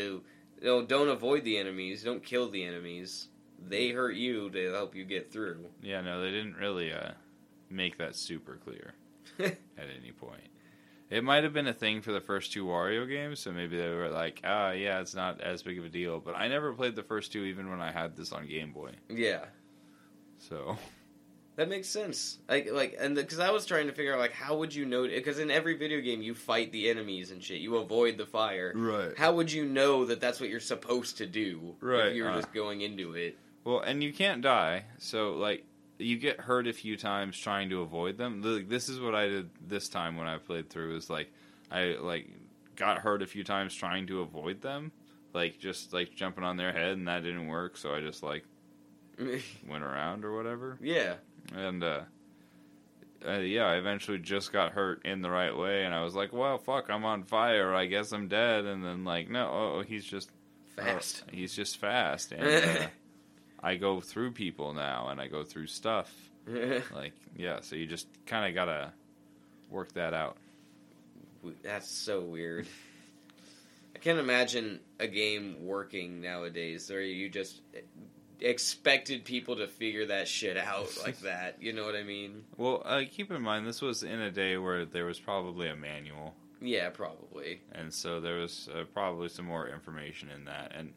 you know, don't avoid the enemies, don't kill the enemies. They hurt you to help you get through. Yeah, no, they didn't really uh, make that super clear at any point. It might have been a thing for the first two Wario games, so maybe they were like, ah, yeah, it's not as big of a deal. But I never played the first two, even when I had this on Game Boy. yeah, So that makes sense. Like, like, and because I was trying to figure out like how would you know? Because in every video game, you fight the enemies and shit. You avoid the fire. right, How would you know that that's what you're supposed to do? Right, If you're uh. just going into it. Well, and you can't die, so like you get hurt a few times trying to avoid them. Like, This is what I did this time when I played through. Is like I like got hurt a few times trying to avoid them, like just like jumping on their head, and that didn't work. So I just like went around or whatever. yeah. And uh, uh, yeah, I eventually just got hurt in the right way, and I was like, "Well, fuck, I'm on fire. I guess I'm dead." And then like, no, oh, he's just Fast. oh, he's just fast, and uh, I go through people now, and I go through stuff. Like, yeah, so you just kind of gotta work that out. That's so weird. I can't imagine a game working nowadays where you just expected people to figure that shit out like that. You know what I mean? Well, uh, keep in mind this was in a day where there was probably a manual, Yeah, probably. and so there was uh, probably some more information in that. And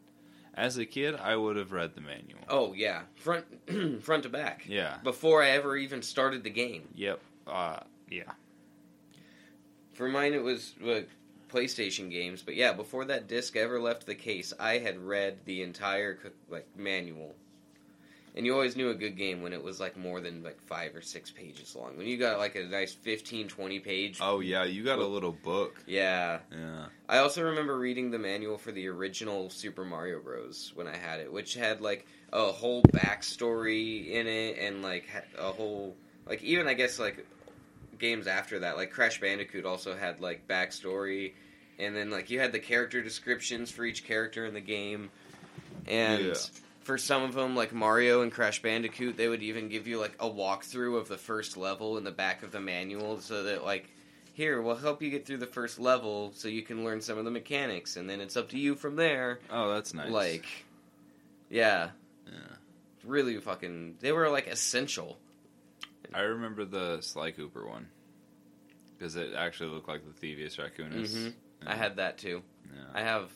as a kid, I would have read the manual. Oh yeah, front front to back. Yeah. Before I ever even started the game. Yep. Uh, yeah. For mine, it was uh, PlayStation games, but yeah, before that disc ever left the case, I had read the entire like manual. And you always knew a good game when it was like more than like five or six pages long. When you got like a nice 15, 20 page. Oh yeah, you got a little book. Yeah. Yeah. I also remember reading the manual for the original Super Mario Bros. when I had it, which had like a whole backstory in it and like a whole like even I guess like games after that, like Crash Bandicoot also had like backstory, and then like you had the character descriptions for each character in the game, and. Yeah. For some of them, like Mario and Crash Bandicoot, they would even give you like a walkthrough of the first level in the back of the manual, so that like here we'll help you get through the first level so you can learn some of the mechanics, and then it's up to you from there. Oh, that's nice. Like, yeah, yeah. really fucking. They were like essential. I remember the Sly Cooper one because it actually looked like the Thievius Raccoonus. Mhm. Yeah. I had that too. Yeah. I have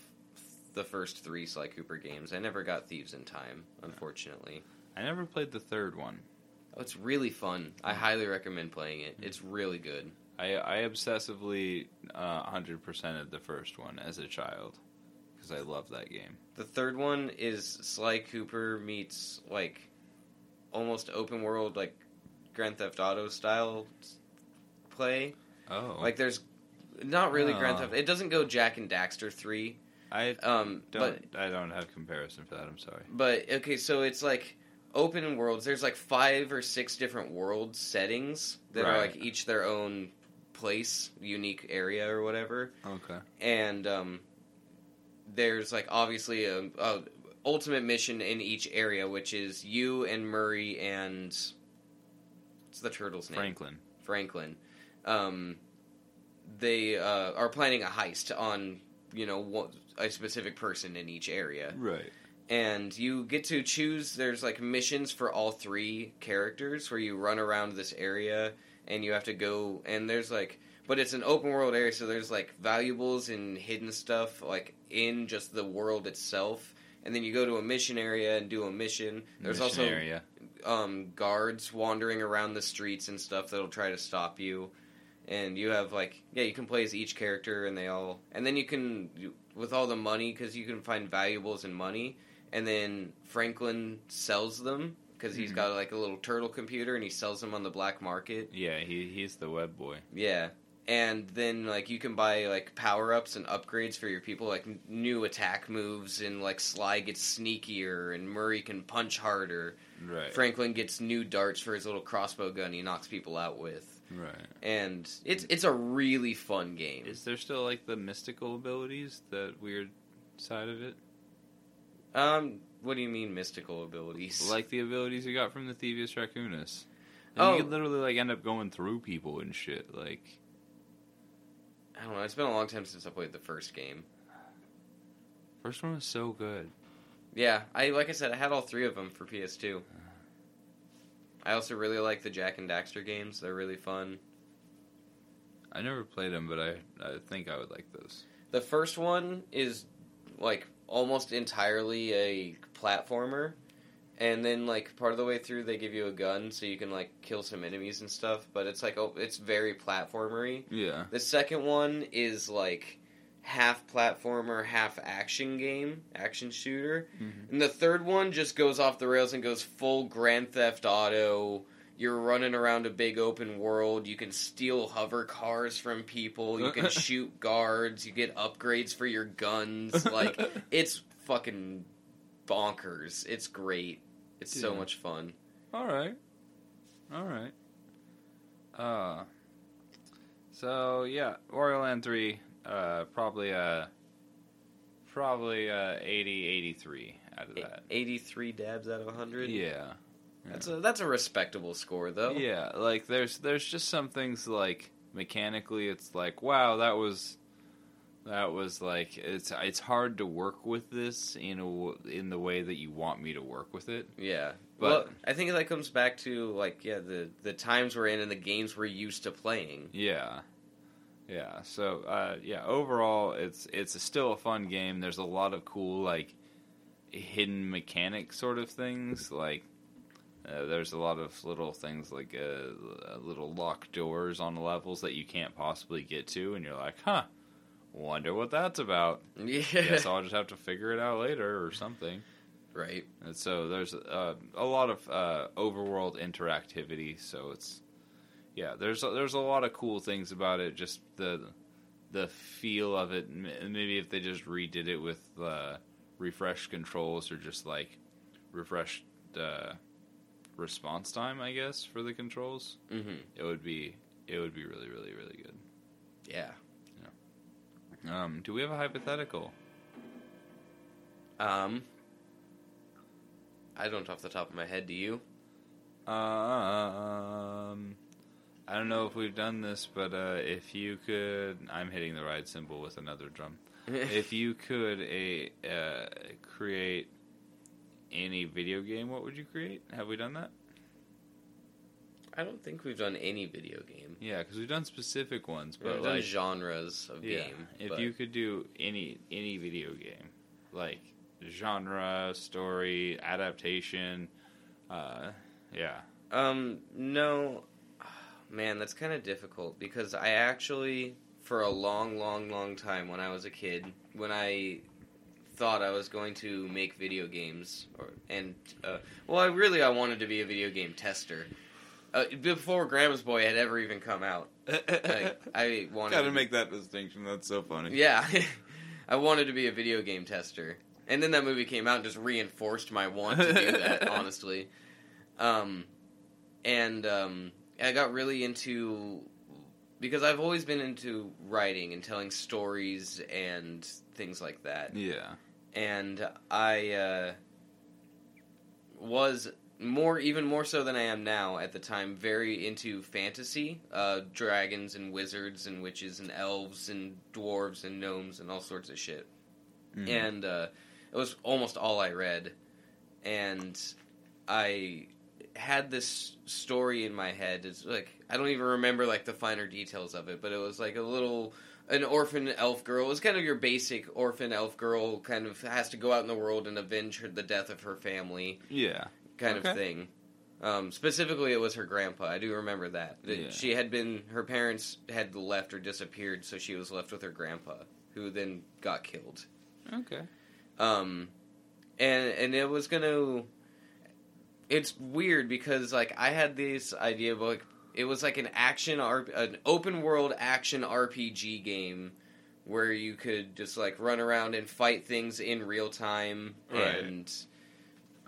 the first three Sly Cooper games. I never got Thieves in Time, unfortunately. I never played the third one. Oh, it's really fun. I highly recommend playing it. It's really good. I I obsessively uh, hundred percented the first one as a child because I love that game. The third one is Sly Cooper meets like almost open world like Grand Theft Auto style play. Oh, Like there's not really Grand Oh. Theft. It doesn't go Jak and Daxter three. I Um, don't but I don't have comparison for that. I'm sorry. but okay, so it's like open worlds. There's like five or six different world settings that are like each their own place, unique area or whatever. Okay. and um, there's like obviously a, a ultimate mission in each area, which is you and Murray and what's the turtle's name? Franklin. Franklin. Um, they uh, are planning a heist on you know a specific person in each area, Right. and you get to choose. There's like missions for all three characters where you run around this area and you have to go. And there's like, but it's an open world area, so there's like valuables and hidden stuff like in just the world itself. And then you go to a mission area and do a mission. There's Mission also area. um, guards wandering around the streets and stuff that'll try to stop you. And you have like yeah, you can play as each character, and they all, and then you can you, with all the money because you can find valuables and money, and then Franklin sells them because he's Mhm. got like a little turtle computer and he sells them on the black market. Yeah, he he's the web boy. Yeah. And then like you can buy like power ups and upgrades for your people, like n- new attack moves, and like Sly gets sneakier, and Murray can punch harder. Right. Franklin gets new darts for his little crossbow gun he knocks people out with. Right. And it's it's a really fun game. Is there still like the mystical abilities, that weird side of it? Um, what do you mean mystical abilities? Like the abilities you got from the Thievius Raccoonus. And Oh. you could literally like end up going through people and shit. Like I don't know. It's been a long time since I played the first game. first one was so good. Yeah, I like I said, I had all three of them for PS2. I also really like the Jak and Daxter games. They're really fun. I never played them, but I I think I would like those. The first one is like almost entirely a platformer. And then like part of the way through they give you a gun so you can like kill some enemies and stuff, but it's like oh, it's very platformery. Yeah. The second one is like half platformer, half action game, action shooter. And the third one just goes off the rails and goes full Grand Theft Auto. You're running around a big open world. You can steal hover cars from people. You can shoot guards. You get upgrades for your guns. Like it's fucking bonkers. It's great. It's so much fun. All right. All right. Uh. So yeah, Wario Land three. Uh, probably uh, probably uh, 80, 83 out of that. 83 dabs out of 100. Yeah. That's a that's a respectable score though. Yeah, like there's there's just some things like mechanically it's like wow that was that was like it's it's hard to work with this in a in the way that you want me to work with it. Yeah, But- well, I think that comes back to like yeah the the times we're in and the games we're used to playing. Yeah. Yeah. So uh yeah, overall it's it's still a fun game. There's a lot of cool like hidden mechanic sort of things like uh, there's a lot of little things like uh, uh, little locked doors on levels that you can't possibly get to, and you're like, huh, wonder what that's about. Yeah, Guess I'll just have to figure it out later or something. right. And so there's uh, a lot of uh, overworld interactivity. So it's yeah, there's a, there's a lot of cool things about it. Just the the feel of it. Maybe if they just redid it with uh, refreshed controls or just like refreshed uh, response time, I guess for the controls, hmm it would be it would be really really really good. Yeah. Um, do we have a hypothetical? Um, I don't off the top of my head. Do you? Um, I don't know if we've done this, but uh, if you could, I'm hitting the ride symbol with another drum. if you could a uh, create any video game, what would you create? Have we done that? I don't think we've done any video game. Yeah, because we've done specific ones, We've but done like, genres of yeah, game. if but- you could do any any video game, like genre, story, adaptation, uh, yeah, Um, no, man, that's kind of difficult because I actually, for a long, long, long time when I was a kid, when I thought I was going to make video games, or and uh, well, I really I wanted to be a video game tester. Uh, before Grandma's Boy had ever even come out, I, I wanted Gotta to make that distinction. That's so funny. Yeah, I wanted to be a video game tester, and then that movie came out and just reinforced my want to do that. honestly, um, and um, I got really into because I've always been into writing and telling stories and things like that, Yeah. and I uh, was more even more so than I am now at the time very into fantasy uh, dragons and wizards and witches and elves and dwarves and gnomes and all sorts of shit Mhm. and uh, it was almost all I read and I had this story in my head it's like I don't even remember like the finer details of it but it was like a little an orphan elf girl. It was kind of your basic orphan elf girl, kind of has to go out in the world and avenge her, the death of her family, yeah. kind of thing. Um, specifically, it was her grandpa. I do remember that. That Yeah. She had been, her parents had left or disappeared, so she was left with her grandpa, who then got killed. Okay. Um, and and it was gonna. It's weird because like I had this idea of like it was like an action R- an open world action RPG game where you could just like run around and fight things in real time Right. and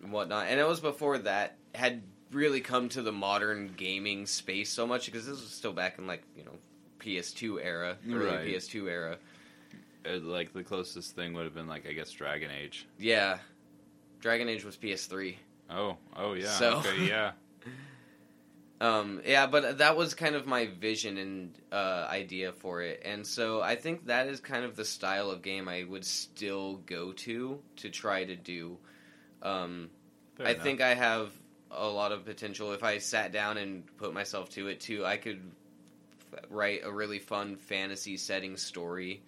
whatnot. And it was before that had really come to the modern gaming space so much because this was still back in like you know PS2 era, early Right. PS2 era. Uh, like the closest thing would have been like I guess Dragon Age. Yeah, Dragon Age was PS3. Oh, oh yeah. So- Okay, yeah. Um, yeah, but that was kind of my vision and uh, idea for it, and so I think that is kind of the style of game I would still go to to try to do. Um, Fair I enough. think I have a lot of potential if I sat down and put myself to it too. I could write a really fun fantasy setting story,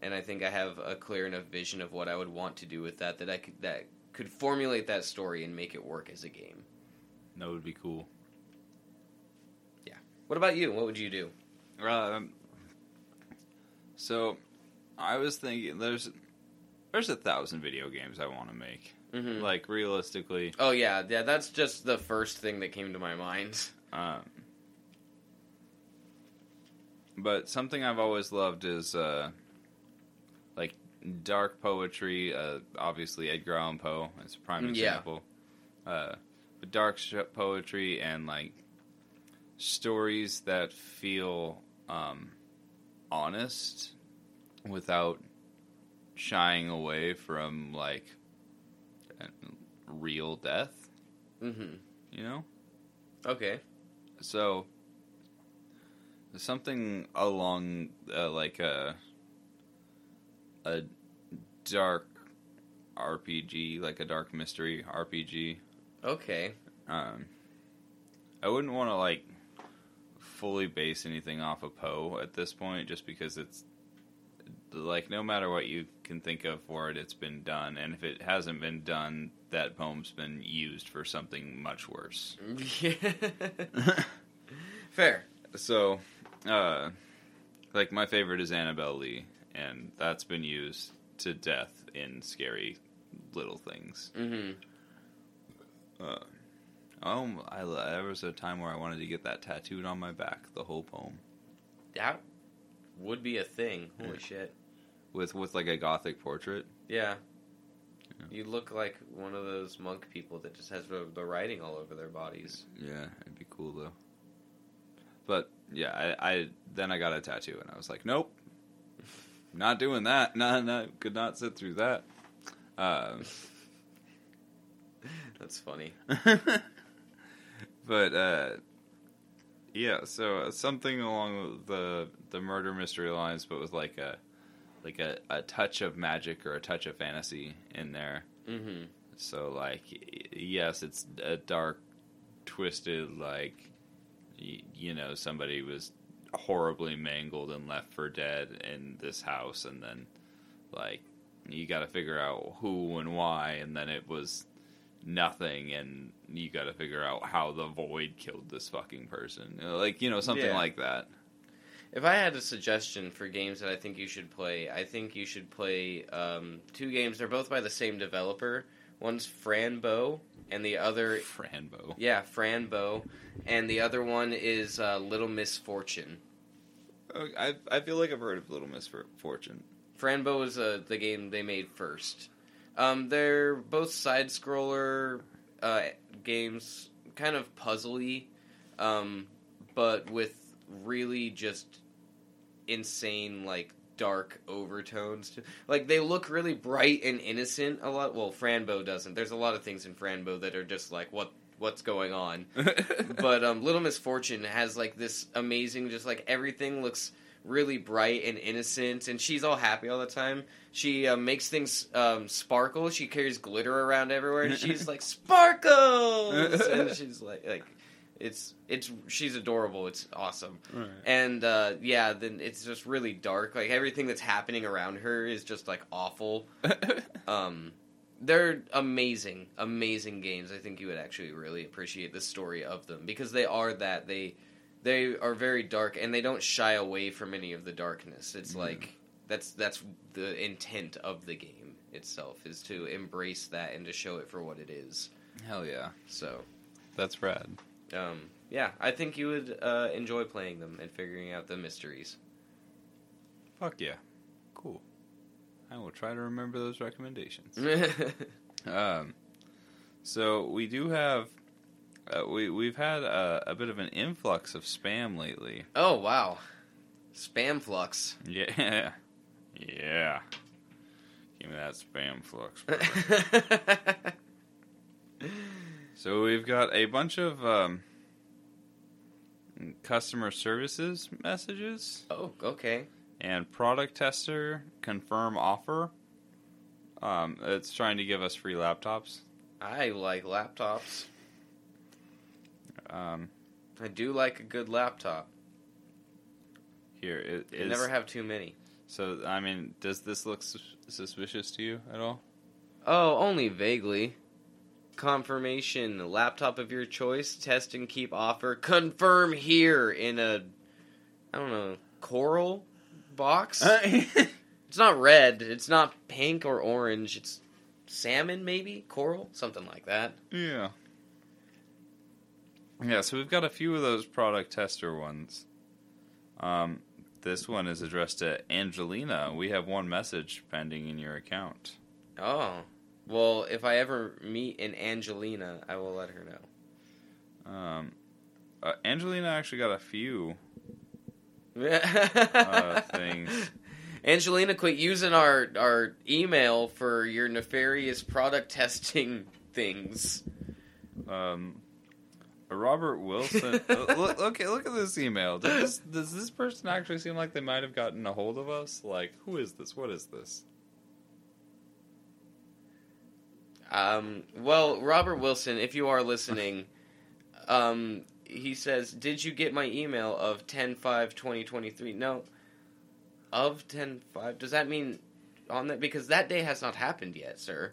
and I think I have a clear enough vision of what I would want to do with that that I could that could formulate that story and make it work as a game. that would be cool. Yeah. What about you? What would you do? Um, so, I was thinking there's there's a thousand video games I want to make. Mm-hmm. Like realistically, Oh yeah, yeah. That's just the first thing that came to my mind. um, but something I've always loved is uh, like dark poetry. Uh, obviously, Edgar Allan Poe is a prime Mm, yeah. example. Uh, but dark sh- poetry and like stories that feel um, honest without shying away from like real death. Mm-hmm. You know. Okay. So something along uh, like a a dark RPG, like a dark mystery RPG. Okay. Um, I wouldn't want to like fully base anything off of Poe at this point, just because it's like no matter what you can think of for it, it's been done, and if it hasn't been done, that poem's been used for something much worse. Fair. So, uh, like my favorite is Annabel Lee, and that's been used to death in scary little things. Mm-hmm. Uh, oh, I, there was a time where I wanted to get that tattooed on my back, the whole poem, That would be a thing. Holy Yeah. shit. with with like a gothic portrait. Yeah. Yeah. You look like one of those monk people that just has the, the writing all over their bodies. Yeah, it'd be cool though. But yeah, I, I then I got a tattoo, and I was like, nope, not doing that. No, no, could not sit through that. Um, That's funny. but uh, Yeah, so uh, something along the the murder mystery lines, but with like a like a, a touch of magic or a touch of fantasy in there. Mm-hmm. So like, yes, it's a dark, twisted like, y- you know, somebody was horribly mangled and left for dead in this house, and then like you got to figure out who and why, and then it was nothing, and you got to figure out how the void killed this fucking person, like you know something Yeah. like that. If I had a suggestion for games that I think you should play, I think you should play um, two games. They're both by the same developer. One's Fran Bow, and the other, Fran Bow. yeah, Fran Bow, and the other one is uh, Little Misfortune. Oh, I I feel like I've heard of Little Misfortune. Fran Bow is uh, the game they made first. Um, they're both side scroller uh, games, kind of puzzly, um, but with really just insane like dark overtones. To, like they look really bright and innocent. A lot. Well, Fran Bow doesn't. There's a lot of things in Fran Bow that are just like what what's going on. but um, Little Misfortune has like this amazing, just like everything looks really bright and innocent, and she's all happy all the time. She uh, makes things um, sparkle. She carries glitter around everywhere, and she's like sparkles, and she's like like it's it's she's adorable. It's awesome, and uh, yeah, then it's just really dark. Like everything that's happening around her is just like awful. Um, they're amazing, amazing games. I think you would actually really appreciate the story of them because they are that they they are very dark and they don't shy away from any of the darkness. It's Mhm. like that's that's the intent of the game itself is to embrace that and to show it for what it is. Hell yeah, So, that's rad. Um, yeah, I think you would uh, enjoy playing them and figuring out the mysteries. Fuck yeah, cool. I will try to remember those recommendations. Um, so we do have, uh, we we've had a, a bit of an influx of spam lately. oh wow, spam flux. Yeah, yeah. Give me that spam flux. so we've got a bunch of um, customer services messages oh, okay. and product tester confirm offer. Um, it's trying to give us free laptops. I like laptops. Um, I do like a good laptop. here it You is. never have too many. So I mean, does this look sus- suspicious to you at all? Oh, only vaguely. Confirmation, laptop of your choice, test and keep offer, confirm here in a, I don't know, coral box? it's not red, it's not pink or orange, it's salmon maybe? Coral? Something like that. Yeah. Yeah, so we've got a few of those product tester ones. Um, this one is addressed to Angelina. We have one message pending in your account. Oh. Well, if I ever meet an Angelina, I will let her know. Um, uh, Angelina actually got a few. uh, things. Angelina, quit using our our email for your nefarious product testing things. Um, Robert Wilson. uh, look, look, look at this email. Does this, does this person actually seem like they might have gotten a hold of us? Like, who is this? What is this? Um, well, Robert Wilson, if you are listening, um, he says, "Did you get my email of 10-5-2023? No, of 10-5. Does that mean on that? Because that day has not happened yet, sir.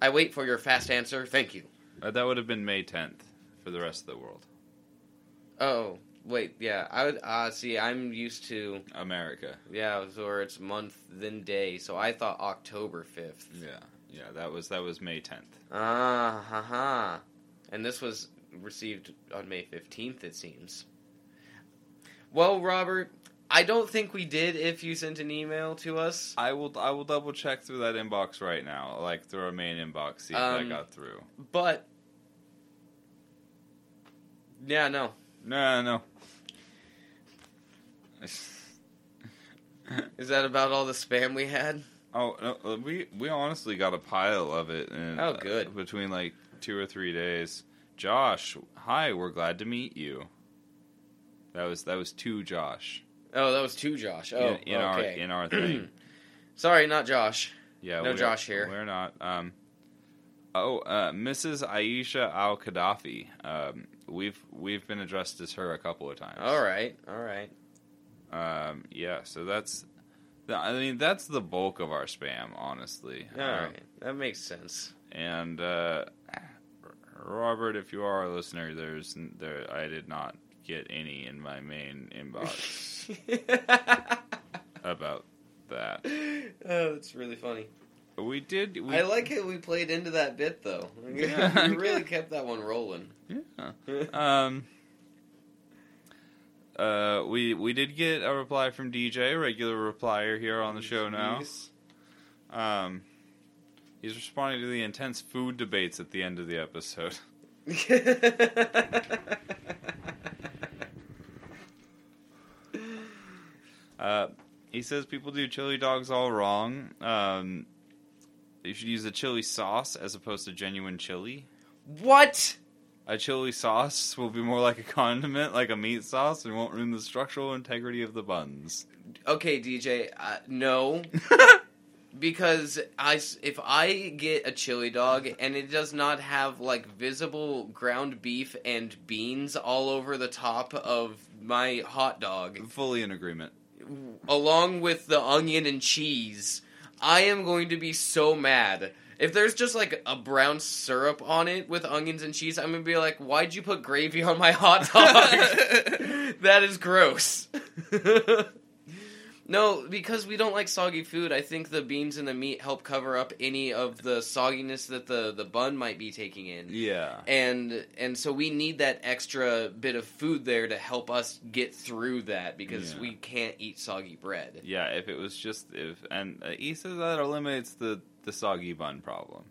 I wait for your fast answer. Thank you. Uh, that would have been May 10th for the rest of the world. Oh, wait, yeah. I would. Uh, see, I'm used to America. yeah, or it's month then day. So I thought October fifth. Yeah, yeah. That was that was May 10th. Ah, ha ha. And this was received on May 15th, it seems. Well, Robert, I don't think we did if you sent an email to us. I will I will double check through that inbox right now, like through our main inbox, see if Um, that got through. But. Yeah, no. No, no. Is that about all the spam we had? Oh no, uh, we we honestly got a pile of it. In, Oh, good. uh, between like two or three days. Josh, hi, we're glad to meet you. That was that was two Josh. Oh, that was two Josh. Oh, in, in our in our thing. Sorry, not Josh. Yeah, No Josh here. We're not. Um, oh, uh, Mrs. Aisha Al Qaddafi. Um, we've we've been addressed as her a couple of times. All right, all right. Um, yeah, so that's. I mean, that's the bulk of our spam, honestly. All Um, right, that makes sense. And uh, Robert, if you are a listener, there's there. I did not get any in my main inbox about that. oh, that's really funny. We did. We, I like how we played into that bit though. Yeah. you really kept that one rolling. Yeah. Um. Uh, we we did get a reply from DJ, regular replier here on the show now. Um, he's responding to the intense food debates at the end of the episode. Uh, he says people do chili dogs all wrong. Um, you should use a chili sauce as opposed to genuine chili. what? A chili sauce will be more like a condiment, like a meat sauce, and won't ruin the structural integrity of the buns. Okay, DJ. Uh, no, because I if I get a chili dog and it does not have like visible ground beef and beans all over the top of my hot dog, Fully in agreement. along with the onion and cheese, I am going to be so mad. If there's just like a brown syrup on it with onions and cheese, I'm gonna be like, "Why'd you put gravy on my hot dog? that is gross." no, because we don't like soggy food. I think the beans and the meat help cover up any of the sogginess that the the bun might be taking in Yeah. and and so we need that extra bit of food there to help us get through that because Yeah. we can't eat soggy bread. Yeah, if it was just if and uh, he says that eliminates the the soggy bun problem.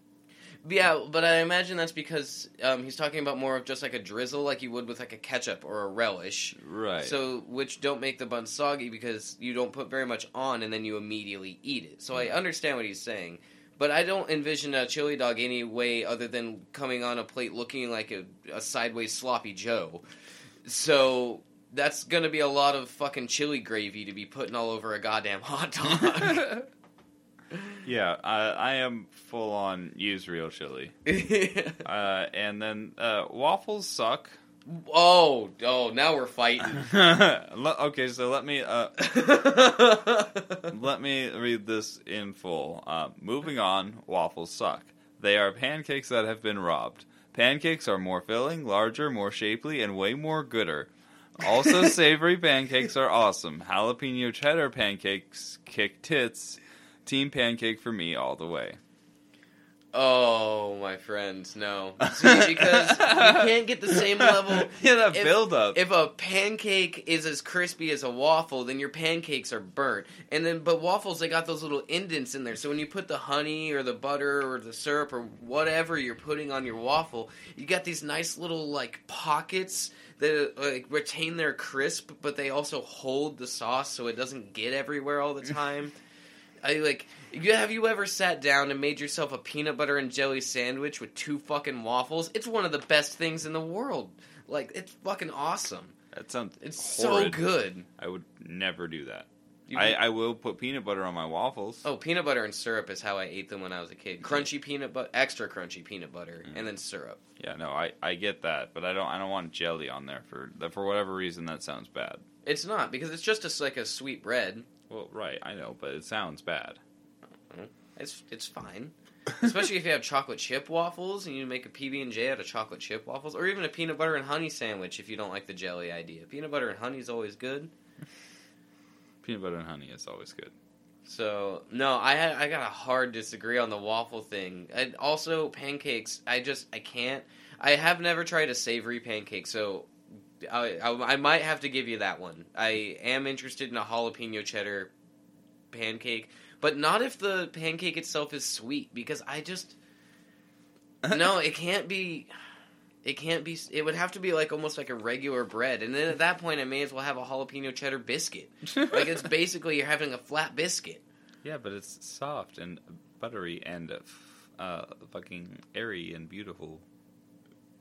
Yeah, but I imagine that's because um, he's talking about more of just like a drizzle, like you would with like a ketchup or a relish. Right. So, which don't make the bun soggy because you don't put very much on and then you immediately eat it. So I understand what he's saying, but I don't envision a chili dog any way other than coming on a plate looking like a, a sideways sloppy Joe. So that's gonna be a lot of fucking chili gravy to be putting all over a goddamn hot dog. yeah, I, I am full on use real chili. Uh, and then uh, waffles suck. oh, oh, now we're fighting. Okay, so let me uh, let me read this in full. Uh, moving on, waffles suck. They are pancakes that have been robbed. Pancakes are more filling, larger, more shapely, and way more gooder. Also, savory pancakes are awesome. Jalapeno cheddar pancakes kick tits. Team pancake for me all the way. Oh, my friends, no. See, because you can't get the same level. yeah, that If- build up. If a pancake is as crispy as a waffle, then your pancakes are burnt. And then, but waffles, they got those little indents in there. So when you put the honey or the butter or the syrup or whatever you're putting on your waffle, you got these nice little like pockets that like retain their crisp, but they also hold the sauce so it doesn't get everywhere all the time. I like. You, have you ever sat down and made yourself a peanut butter and jelly sandwich with two fucking waffles? It's one of the best things in the world. Like it's fucking awesome. that sounds It's so good. I would never do that. You- I, I will put peanut butter on my waffles. oh, peanut butter and syrup is how I ate them when I was a kid. Crunchy peanut butter, extra crunchy peanut butter, Mm. and then syrup. Yeah, no, I, I get that, but I don't I don't want jelly on there for that for whatever reason that sounds bad. It's not because it's just a, like a sweet bread. Well, right, I know, but it sounds bad. Mm-hmm. It's it's fine, especially if you have chocolate chip waffles and you make a PB and J out of chocolate chip waffles, or even a peanut butter and honey sandwich if you don't like the jelly idea. Peanut butter and honey is always good. Peanut butter and honey is always good. So no, I had I got a hard disagree on the waffle thing. And also pancakes, I just I can't. I have never tried a savory pancake, so I, I I might have to give you that one. I am interested in a jalapeno cheddar pancake, but not if the pancake itself is sweet because I just no, it can't be. It can't be. It would have to be like almost like a regular bread, and then at that point, I may as well have a jalapeno cheddar biscuit. Like it's basically you're having a flat biscuit. yeah, but it's soft and buttery and uh, fucking airy and beautiful.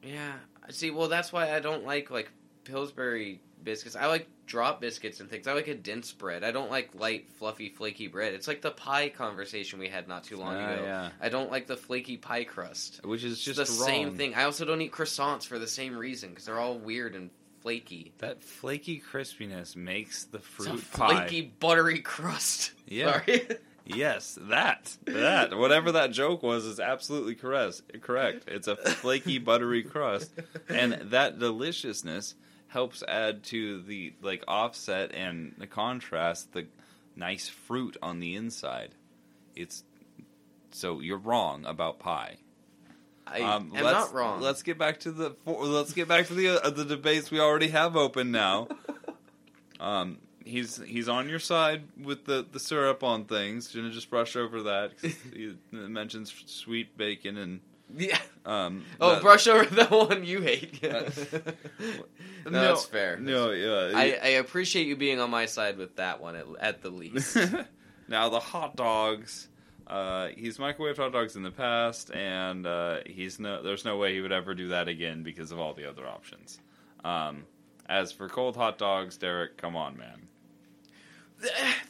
Yeah. See, well, that's why I don't like like Pillsbury biscuits. I like drop biscuits and things. I like a dense bread. I don't like light, fluffy, flaky bread. It's like the pie conversation we had not too long Ah, ago. yeah. I don't like the flaky pie crust. Which is just the wrong. same thing. I also don't eat croissants for the same reason because they're all weird and flaky. That flaky crispiness makes the fruit a pie. flaky, buttery crust. Yeah. Sorry. Yes, that that whatever that joke was is absolutely correct. Correct. It's a flaky, buttery crust, and that deliciousness helps add to the like offset and the contrast the nice fruit on the inside. It's so you're wrong about pie. I Um, am let's- not wrong. Let's get back to the let's get back to the uh, the debates we already have open now. um, he's he's on your side with the, the syrup on things. Gonna just brush over that 'cause he mentions sweet bacon and yeah. um. Oh, that- brush over the one you hate. Uh, no, that's fair. No, yeah. I, I appreciate you being on my side with that one at, at the least. now the hot dogs. Uh, he's microwaved hot dogs in the past, and uh, he's no. There's no way he would ever do that again because of all the other options. Um, as for cold hot dogs, Derek, come on, man.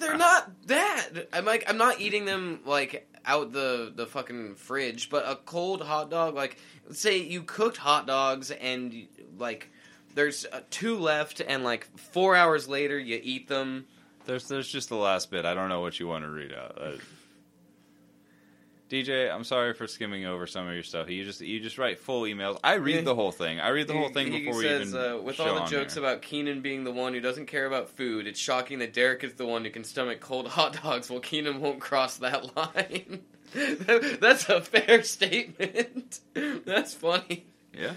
They're not that. I'm like I'm not eating them like out the the fucking fridge, but a cold hot dog like say you cooked hot dogs and like there's uh, two left and like 4 hours later you eat them. There's there's just the last bit. I don't know what you want to read out. DJ, I'm sorry for skimming over some of your stuff. You just you just write full emails. I read Yeah. the whole thing. I read the whole thing he before we says, even uh, with all the jokes there. about Keenan being the one who doesn't care about food, it's shocking that Derek is the one who can stomach cold hot dogs while Keenan won't cross that line. That's a fair statement. That's funny. Yeah.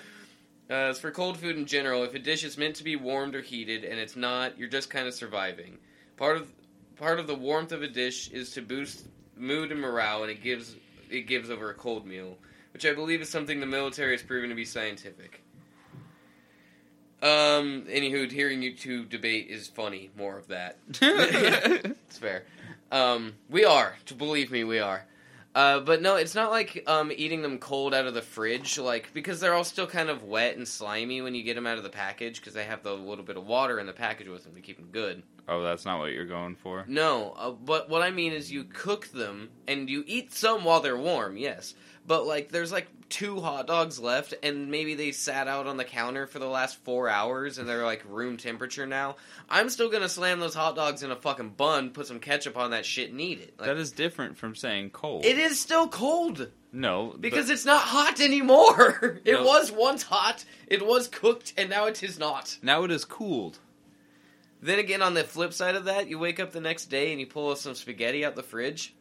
Uh, as for cold food in general, if a dish is meant to be warmed or heated and it's not, you're just kind of surviving. Part of part of the warmth of a dish is to boost mood and morale, and it gives it gives over a cold meal, which I believe is something the military has proven to be scientific. Um. Anywho, hearing you two debate is funny. More of that. it's fair. Um, we are. To believe me, we are. Uh, but no, it's not like um, eating them cold out of the fridge, like because they're all still kind of wet and slimy when you get them out of the package because they have the little bit of water in the package with them to keep them good. oh, that's not what you're going for. No, uh, but what I mean is you cook them and you eat some while they're warm, yes. But like there's like two hot dogs left and maybe they sat out on the counter for the last 4 hours and they're like room temperature now. I'm still to slam those hot dogs in a fucking bun, put some ketchup on that shit and eat it. Like, that is different from saying cold. it is still cold no, because it's not hot anymore. it No. was once hot, it was cooked and now it is not. now it is cooled. Then again on the flip side of that, you wake up the next day and you pull some spaghetti out the fridge.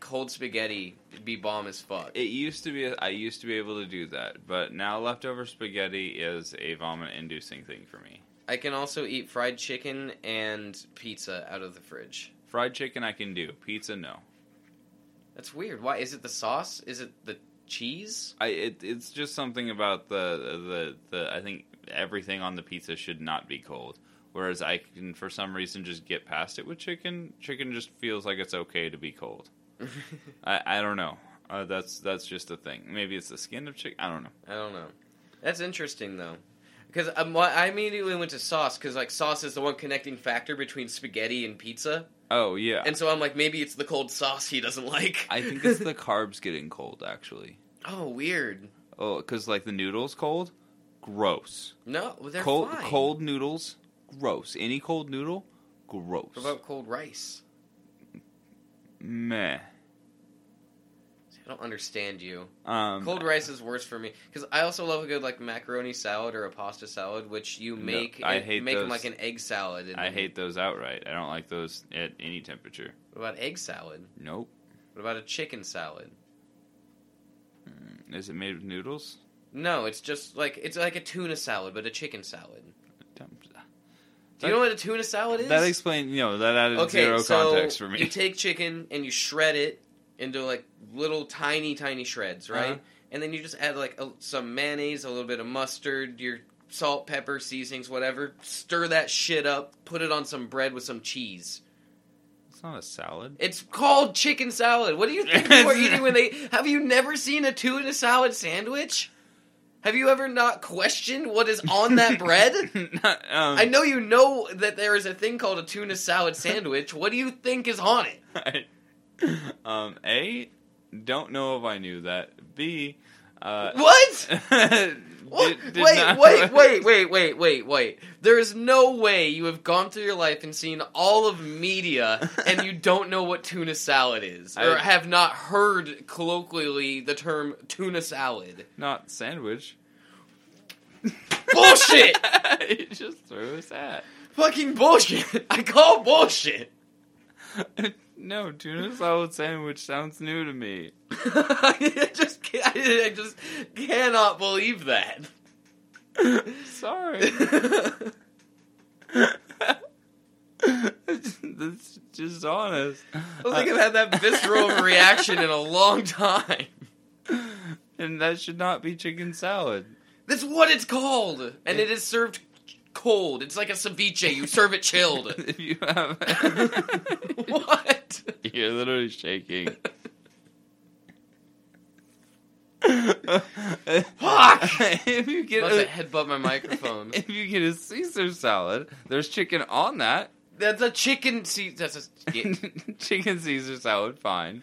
Cold spaghetti be bomb as fuck. It used to be I used to be able to do that, but now leftover spaghetti is a vomit-inducing thing for me. I can also eat fried chicken and pizza out of the fridge. Fried chicken I can do. Pizza no. That's weird. Why is it the sauce? Is it the cheese? I it, it's just something about the the the I think everything on the pizza should not be cold. Whereas I can for some reason just get past it with chicken. Chicken just feels like it's okay to be cold. I I don't know. Uh, that's that's just a thing. Maybe it's the skin of chicken. I don't know. I don't know. That's interesting though, because um, I immediately went to sauce because like sauce is the one connecting factor between spaghetti and pizza, Oh yeah. and so I'm like maybe it's the cold sauce he doesn't like. I think it's the carbs getting cold actually. oh weird. Oh, because like the noodles cold, gross. No, they're cold fine. cold noodles, gross. Any cold noodle, gross. What about cold rice? Meh. I don't understand you. Um, Cold rice is worse for me because I also love a good like macaroni salad or a pasta salad, which you No, make I and hate make them like an egg salad. And I hate those outright. I don't like those at any temperature. What about egg salad? Nope. What about a chicken salad? Mm, Is it made with noodles? No, it's just like it's like a tuna salad, but a chicken salad. Don't- you know what a tuna salad is? That explains, you know, that added okay, zero so context for me. you take chicken and you shred it into like little tiny, tiny shreds, right? Uh-huh. And then you just add like a, some mayonnaise, a little bit of mustard, your salt, pepper, seasonings, whatever. Stir that shit up. Put it on some bread with some cheese. it's not a salad. It's called chicken salad. What do you think people are eating when they? Have you never seen a tuna salad sandwich? Have you ever not questioned what is on that bread? Not, um, I know you know that there is a thing called a tuna salad sandwich. What do you think is on it? I, um, A, don't know if I knew that. B, uh, What? did- did wait, not- wait, wait, wait, wait, wait, wait. There is no way you have gone through your life and seen all of media and you don't know what tuna salad is, or I- have not heard colloquially the term tuna salad. Not sandwich. Bullshit! he just threw his hat. Fucking bullshit! I call bullshit. No, tuna salad sandwich sounds new to me. I just, can't, I just cannot believe that. Sorry. That's just honest. I don't think I've had that visceral reaction in a long time. And that should not be chicken salad. That's what it's called, and it is served cold. It's like a ceviche. You serve it chilled. if you have what? You're literally shaking. Fuck! if you get Must a, headbutt my microphone. if you get a Caesar salad, there's chicken on that. That's a chicken. See, that's a yeah. chicken Caesar salad, fine.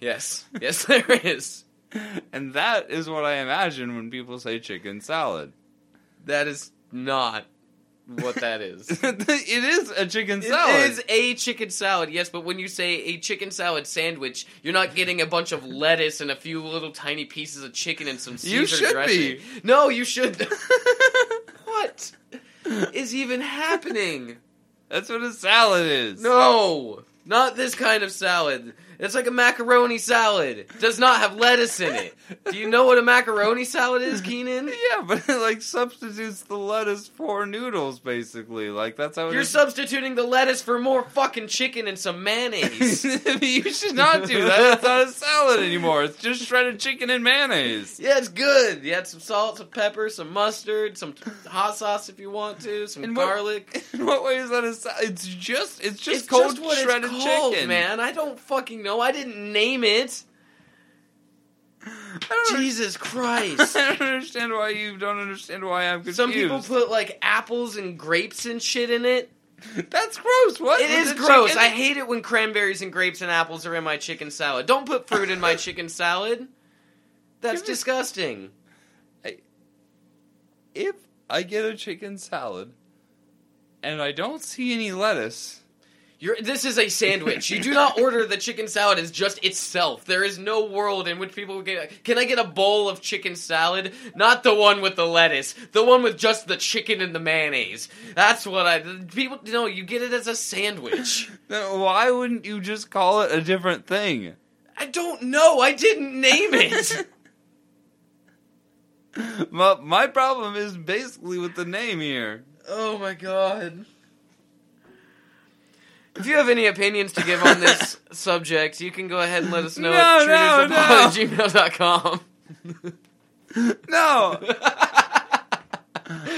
yes, yes, there is. And that is what I imagine when people say chicken salad. That is not what that is. it is a chicken salad. It is a chicken salad, yes, but when you say a chicken salad sandwich, you're not getting a bunch of lettuce and a few little tiny pieces of chicken and some Caesar You should dressing. be. No, you should. what is even happening? That's what a salad is. No, not this kind of salad. It's like a macaroni salad. Does not have lettuce in it. Do you know what a macaroni salad is, Keenan? Yeah, but it like substitutes the lettuce for noodles, basically. Like that's how You're is. substituting the lettuce for more fucking chicken and some mayonnaise. you should not do that. It's not a salad anymore. It's just shredded chicken and mayonnaise. Yeah, it's good. You add some salt, some pepper, some mustard, some hot sauce if you want to, some what- garlic. In what way is that a salad? It's just it's just it's cold just what shredded it's called, chicken, man. I don't fucking know. I didn't name it. I Jesus Christ. I don't understand why you don't understand why I'm confused. Some people put like apples and grapes and shit in it. That's gross. What? It is, is gross. chicken? I hate it when cranberries and grapes and apples are in my chicken salad. Don't put fruit in my chicken salad. That's disgusting. if I get a chicken salad and I don't see any lettuce, You're, this is a sandwich. You do not order the chicken salad as just itself. There is no world in which people get. Can I get a bowl of chicken salad? Not the one with the lettuce. The one with just the chicken and the mayonnaise. That's what I. People no. You get it as a sandwich. then why wouldn't you just call it a different thing? I don't know. I didn't name it. my, my problem is basically with the name here. Oh my god. If you have any opinions to give on this subject, you can go ahead and let us know No, at no, at gmail.com. No,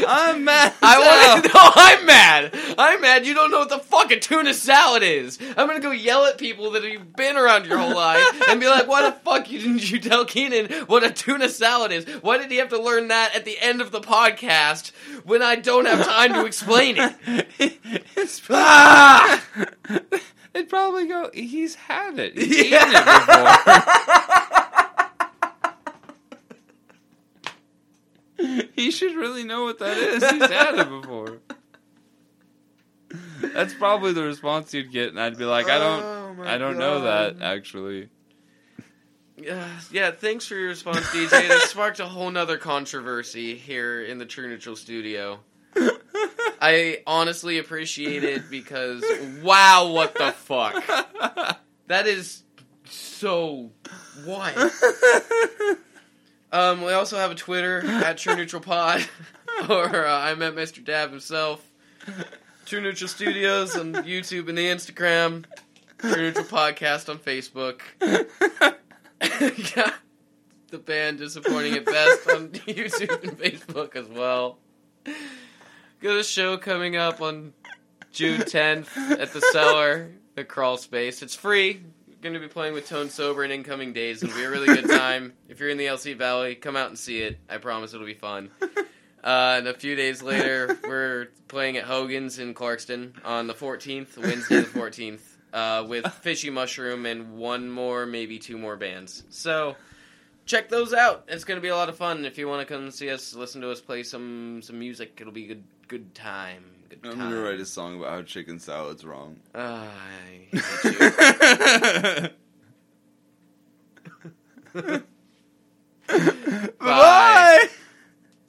I'm mad. I want to know. I'm mad. I'm mad. You don't know what the fuck a tuna salad is. I'm gonna go yell at people that have been around your whole life and be like, "Why the fuck you didn't you tell Keenan what a tuna salad is? Why did he have to learn that at the end of the podcast when I don't have time to explain it?" it's Ah! They'd probably go. He's had it. He's eaten it before. he should really know what that is. He's had it before. That's probably the response you'd get, and I'd be like, I don't, Oh I don't know that actually. Yeah, yeah, thanks for your response, DJ. That sparked a whole nother controversy here in the True Neutral studio. I honestly appreciate it because wow, what the fuck? That is so what? Um, we also have a Twitter at True Neutral Pod, or uh, I met Mr. Dab himself. True Neutral Studios on YouTube and the Instagram. True Neutral Podcast on Facebook. yeah, the band disappointing at best on YouTube and Facebook as well. Got a show coming up on June 10th at the Cellar, the Crawl Space. It's free. Going to be playing with Tone Sober in incoming days. It'll be a really good time. if you're in the LC Valley, come out and see it. I promise it'll be fun. Uh, and a few days later, we're playing at Hogan's in Clarkston on the 14th, Wednesday the 14th, uh, with Fishy Mushroom and one more, maybe two more bands. So check those out. It's going to be a lot of fun. If you want to come see us, listen to us play some some music, it'll be a good good time. Good I'm gonna write a song about how chicken salad's wrong. Ah, I hate you. Bye.